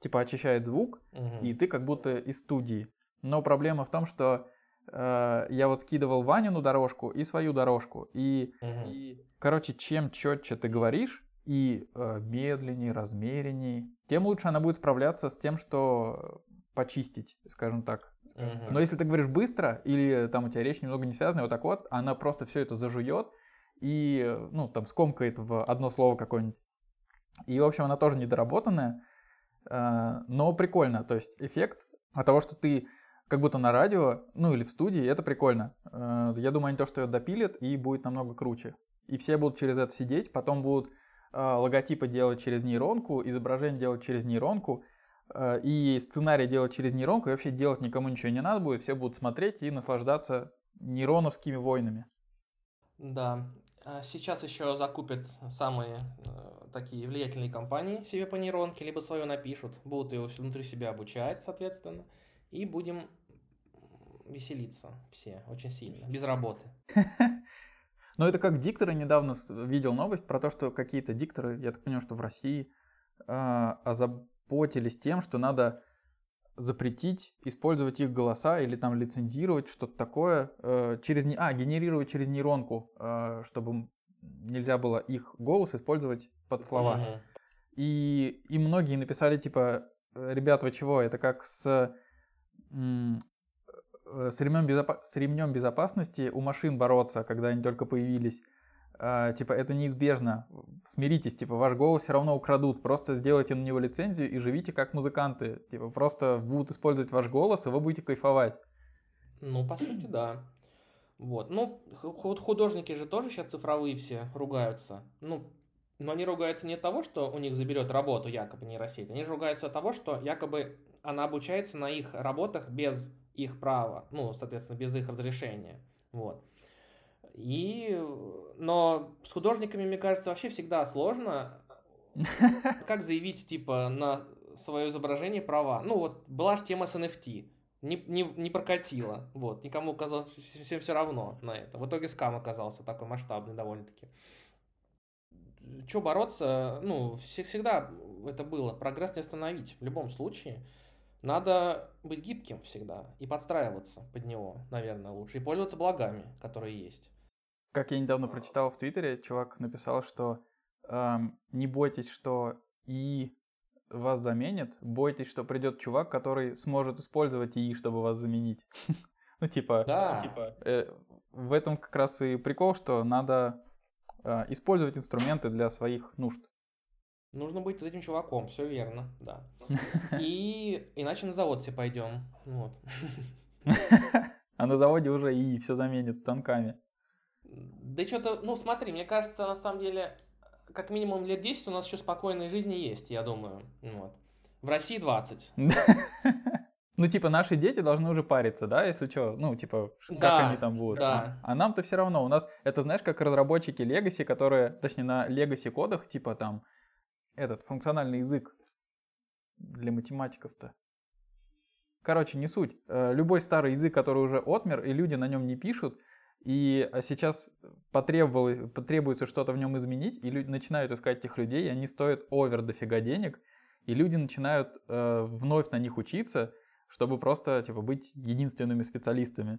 типа, очищает звук, угу. и ты как будто из студии. Но проблема в том, что Э, я вот скидывал Ванину дорожку и свою дорожку. И, угу. и короче, чем четче ты говоришь, и э, медленнее, размереннее, тем лучше она будет справляться с тем, что почистить, скажем так. Угу. Но если ты говоришь быстро, или там у тебя речь немного не связанная, вот так вот, она просто все это зажует и, ну, там, скомкает в одно слово какое-нибудь. И, в общем, она тоже недоработанная, э, но прикольно. То есть эффект от того, что ты как будто на радио, ну или в студии, это прикольно. Э, я думаю, они то, что ее допилят, и будет намного круче. И все будут через это сидеть, потом будут э, логотипы делать через нейронку, изображение делать через нейронку, э, и сценарий делать через нейронку, и вообще делать никому ничего не надо будет, все будут смотреть и наслаждаться нейроновскими войнами. Да, а сейчас еще закупят самые такие влиятельные компании себе по нейронке, либо свою напишут, будут ее внутри себя обучать, соответственно, и будем веселиться все очень сильно, без работы. Ну, это как дикторы недавно видел новость про то, что какие-то дикторы, я так понимаю, что в России, э, озаботились тем, что надо запретить использовать их голоса или там лицензировать что-то такое э, через не а генерировать через нейронку, э, чтобы нельзя было их голос использовать под слова. Uh-huh. И и многие написали типа, ребят, вы чего? Это как с с ремнем, безопа- с ремнем безопасности у машин бороться, когда они только появились. А, типа, это неизбежно. Смиритесь, типа, ваш голос все равно украдут. Просто сделайте на него лицензию и живите как музыканты. Типа, просто будут использовать ваш голос, и вы будете кайфовать. Ну, по сути, да. Вот. Ну, художники же тоже сейчас цифровые все ругаются. Ну, но они ругаются не от того, что у них заберет работу якобы нейросеть. Они ругаются от того, что якобы она обучается на их работах без их права, ну, соответственно, без их разрешения. Вот. И, но с художниками, мне кажется, вообще всегда сложно. Как заявить, типа, на свое изображение права? Ну, вот была же тема с NFT. Не, не, не прокатило. Вот. Никому казалось всем все равно на это. В итоге скам оказался такой масштабный довольно-таки. Что бороться? Ну, всегда это было. Прогресс не остановить в любом случае. Надо быть гибким всегда и подстраиваться под него, наверное, лучше. И пользоваться благами, которые есть. Как я недавно прочитал в Твиттере, чувак написал, что эм, не бойтесь, что и вас заменит, бойтесь, что придет чувак, который сможет использовать ИИ, чтобы вас заменить. Ну, типа, Да. ну, типа э, в этом как раз и прикол, что надо э, использовать инструменты для своих нужд. Нужно быть вот этим чуваком, все верно, да. И иначе на завод все пойдем. Вот. А на заводе уже ИИ все заменит станками. Да что-то, ну смотри, мне кажется, на самом деле, как минимум лет 10 у нас еще спокойной жизни есть, я думаю. Вот. В России 20. Ну, типа, наши дети должны уже париться, да, если что, ну, типа, как Да, они там будут. да. А, а нам-то все равно, у нас, это знаешь, как разработчики Legacy, которые, точнее, на Legacy кодах, типа, там, этот, функциональный язык для математиков-то. Короче, не суть. Э, Любой старый язык, который уже отмер, и люди на нем не пишут, и а сейчас потребовал- потребуется что-то в нем изменить, и люди начинают искать этих людей, и они стоят овер дофига денег, и люди начинают э, вновь на них учиться, чтобы просто, типа, быть единственными специалистами.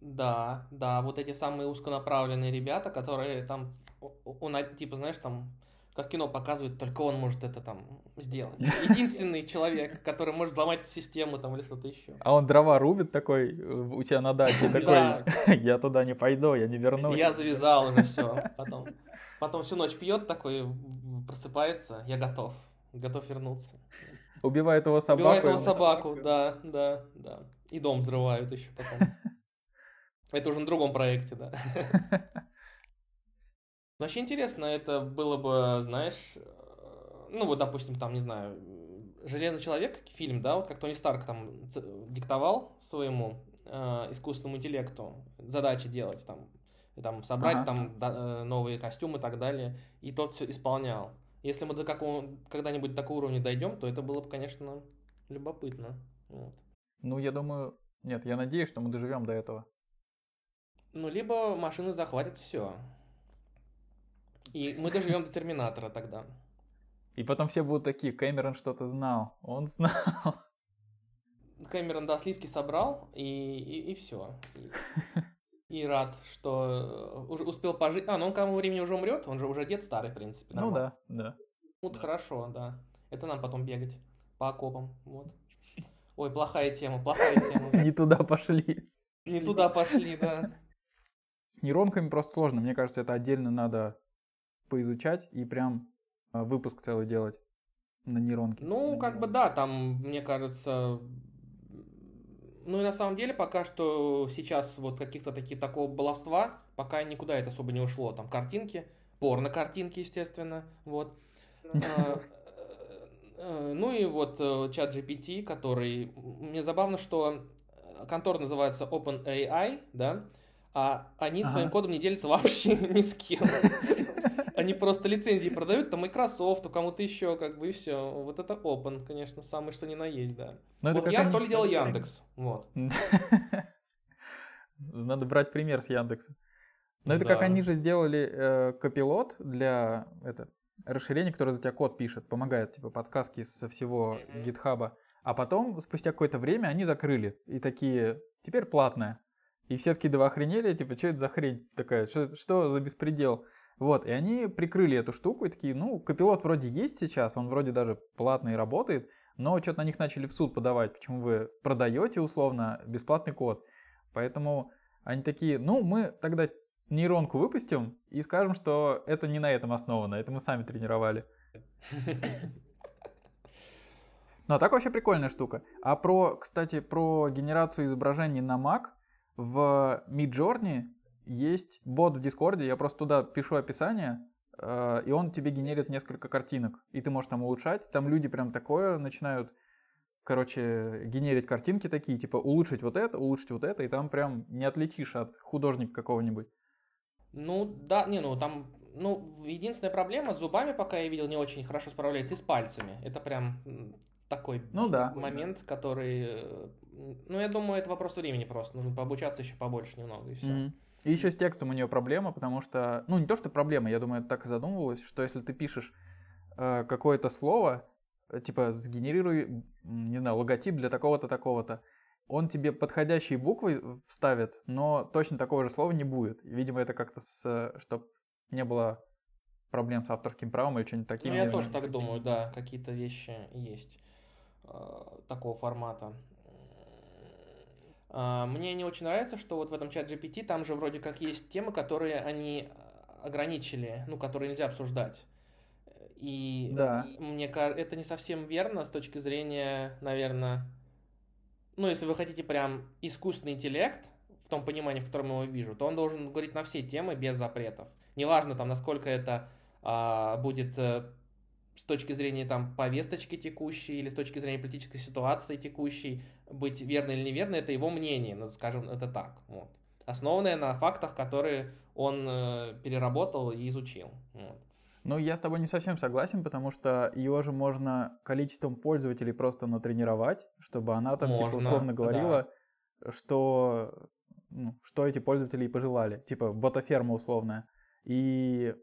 Да, да, вот эти самые узконаправленные ребята, которые там, он, типа, знаешь, там, как кино показывает, только он может это там сделать. Единственный человек, который может взломать систему там или что-то еще. А он дрова рубит такой э, у себя на даче, Да. такой, я туда не пойду, я не вернусь. Я завязал уже все. Потом, потом всю ночь пьет такой, просыпается, я готов, готов вернуться. Убивает его собаку. Убивает его собаку, да, да, да. И дом взрывают еще потом. Это уже на другом проекте, да. Вообще интересно, это было бы, знаешь, э, ну вот, допустим, там, не знаю, Железный человек, фильм, да, вот как Тони Старк там диктовал своему э, искусственному интеллекту задачи делать, там, там собрать Ага. там да, э, новые костюмы и так далее, и тот все исполнял. Если мы до какого когда-нибудь до такого уровня дойдем, то это было бы, конечно, любопытно. Вот. Ну, я думаю, нет, я надеюсь, что мы доживем до этого. Ну, либо машины захватят все. И мы доживем до Терминатора тогда. И потом все будут такие, Кэмерон что-то знал, он знал. Кэмерон, да, сливки собрал, и, и, все. И, и рад, что э, уже успел пожить. А, ну он к тому времени уже умрет, он же уже дед старый, в принципе. Ну нормально. да, да. Вот хорошо, да. Это нам потом бегать по окопам, вот. Ой, плохая тема, плохая тема. Не туда пошли. Не туда пошли, да. С нейронками просто сложно. Мне кажется, это отдельно надо поизучать и прям э, выпуск целый делать на нейронке. Ну, На как бы нейронке. да, там, мне кажется, ну и на самом деле пока что сейчас вот каких-то таких такого баловства, пока никуда это особо не ушло. Там картинки, порно-картинки, естественно, вот. А, э, Ну и вот э, чат GPT, который... Мне забавно, что контора называется OpenAI, да, а они своим кодом не делятся вообще ни с кем. Они просто лицензии продают, там Microsoft, кому-то еще, как бы, и все. Вот это Open, конечно, самый что ни на есть, да. Ну, это вот я что ли делал Яндекс, вот. Надо брать пример с Яндекса. Но это как они же сделали э, копилот для это, расширения, которое за тебя код пишет, помогает, типа подсказки со всего гитхаба. А потом, спустя какое-то время, они закрыли. И такие, теперь платное. И все вы охренели, типа, что это за хрень такая, что, что за беспредел? Вот, и они прикрыли эту штуку и такие, ну, копилот вроде есть сейчас, он вроде даже платный работает, но что-то на них начали в суд подавать, почему вы продаете условно бесплатный код. Поэтому они такие, ну, мы тогда нейронку выпустим и скажем, что это не на этом основано, это мы сами тренировали. Ну, а так вообще прикольная штука. А про, кстати, про генерацию изображений на Mac в Midjourney есть бот в Дискорде, я просто туда пишу описание, э, и он тебе генерит несколько картинок, и ты можешь там улучшать. Там люди прям такое начинают, короче, генерить картинки такие, типа улучшить вот это, улучшить вот это, и там прям не отличишь от художника какого-нибудь. Ну, да, не, ну, там, ну, единственная проблема с зубами, пока я видел, не очень хорошо справляется, и с пальцами. Это прям такой Ну да. момент, который, э, ну, я думаю, это вопрос времени просто. Нужно пообучаться еще побольше немного, и все. Мгм. И еще с текстом у нее проблема, потому что, ну не то, что проблема, я думаю, это так и задумывалось, что если ты пишешь э, какое-то слово, э, типа сгенерируй, не знаю, логотип для такого-то, такого-то, он тебе подходящие буквы вставит, но точно такого же слова не будет. Видимо, это как-то, чтобы не было проблем с авторским правом или что-нибудь таким. Ну, я тоже так думаю, да, какие-то вещи есть э, такого формата. Э, мне не очень нравится, что вот в этом чат GPT там же вроде как есть темы, которые они ограничили, ну, которые нельзя обсуждать. И да. мне кажется, это не совсем верно с точки зрения, наверное, ну, если вы хотите прям искусственный интеллект, в том понимании, в котором я его вижу, то он должен говорить на все темы без запретов. Неважно там, насколько это а, будет а, с точки зрения там повесточки текущей или с точки зрения политической ситуации текущей, быть верно или неверно, это его мнение, скажем это так. Вот. Основанное на фактах, которые он э, переработал и изучил. Вот. Ну, я с тобой не совсем согласен, потому что его же можно количеством пользователей просто натренировать, чтобы она там, типа, можно, типа, условно говорила, да. что, ну, что эти пользователи и пожелали. Типа, ботаферма условная. И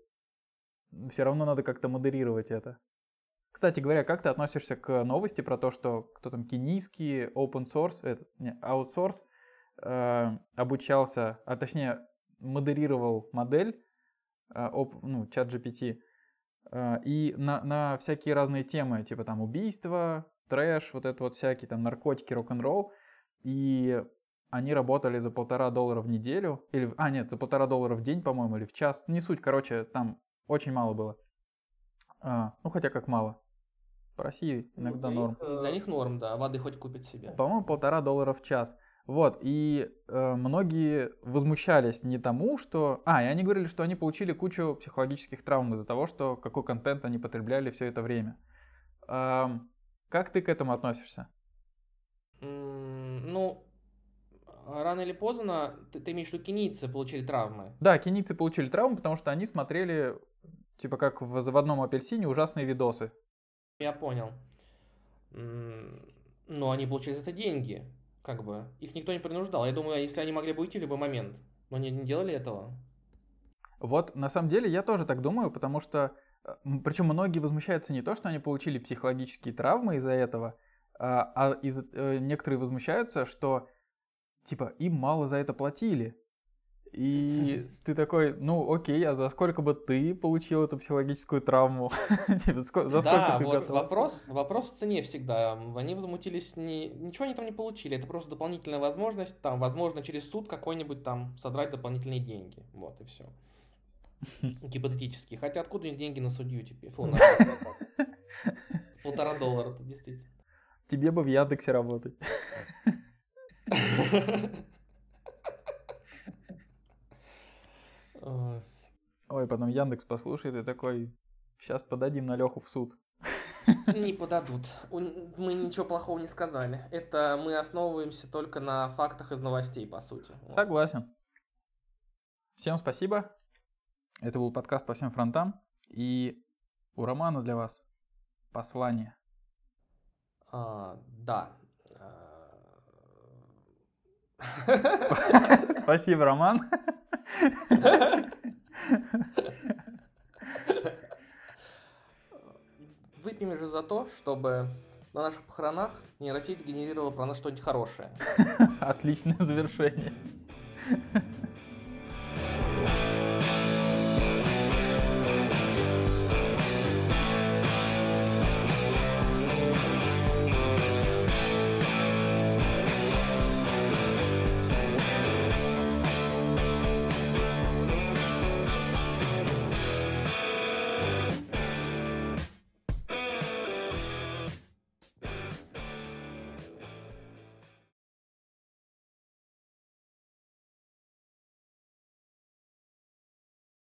все равно надо как-то модерировать это. Кстати говоря, как ты относишься к новости про то, что кто там кенийский open source, это, не, outsource, э, обучался, а точнее модерировал модель, э, оп, ну, чат GPT, э, и на, на всякие разные темы, типа там убийства, трэш, вот это вот всякие там наркотики, рок-н-ролл, и они работали за полтора доллара в неделю, или, а нет, за полтора доллара в день, по-моему, или в час, не суть, короче, там очень мало было. А, ну, хотя как мало. По России ну, иногда для норм. Них, для них норм, да, воды хоть купить себе. По-моему, полтора доллара в час. Вот, и э, многие возмущались не тому, что... А, и они говорили, что они получили кучу психологических травм из-за того, что какой контент они потребляли все это время. Э, как ты к этому относишься? Mm, ну, рано или поздно, ты, ты имеешь в виду, кенийцы получили травмы? Да, кенийцы получили травмы, потому что они смотрели, типа как в заводном апельсине, ужасные видосы. Я понял. Но они получили за это деньги, как бы. Их никто не принуждал. Я думаю, если они могли бы уйти в любой момент, но они не делали этого. Вот, на самом деле, я тоже так думаю, потому что, э, причем многие возмущаются не то, что они получили психологические травмы из-за этого, а, а из, э, некоторые возмущаются, что типа, им мало за это платили. И ты такой, ну окей, а за сколько бы ты получил эту психологическую травму? Типа, за сколько да, ты вот вопрос, вопрос в цене всегда. Они возмутились, не, ничего они там не получили, это просто дополнительная возможность, там, возможно, через суд какой-нибудь там содрать дополнительные деньги. Вот и все. Гипотетически. Хотя откуда у них деньги на судью теперь? Фу, на полтора доллара, действительно. Тебе бы в Яндексе работать. Ой, потом Яндекс послушает и такой, сейчас подадим на Леху в суд. Не подадут. Мы ничего плохого не сказали. Это мы основываемся только на фактах из новостей, по сути. Согласен. Всем спасибо. Это был подкаст по всем фронтам. И у Романа для вас послание. А, да. Спасибо, Роман. Выпьем же за то, чтобы на наших похоронах нейросеть генерировала про нас что-нибудь хорошее. Отличное завершение.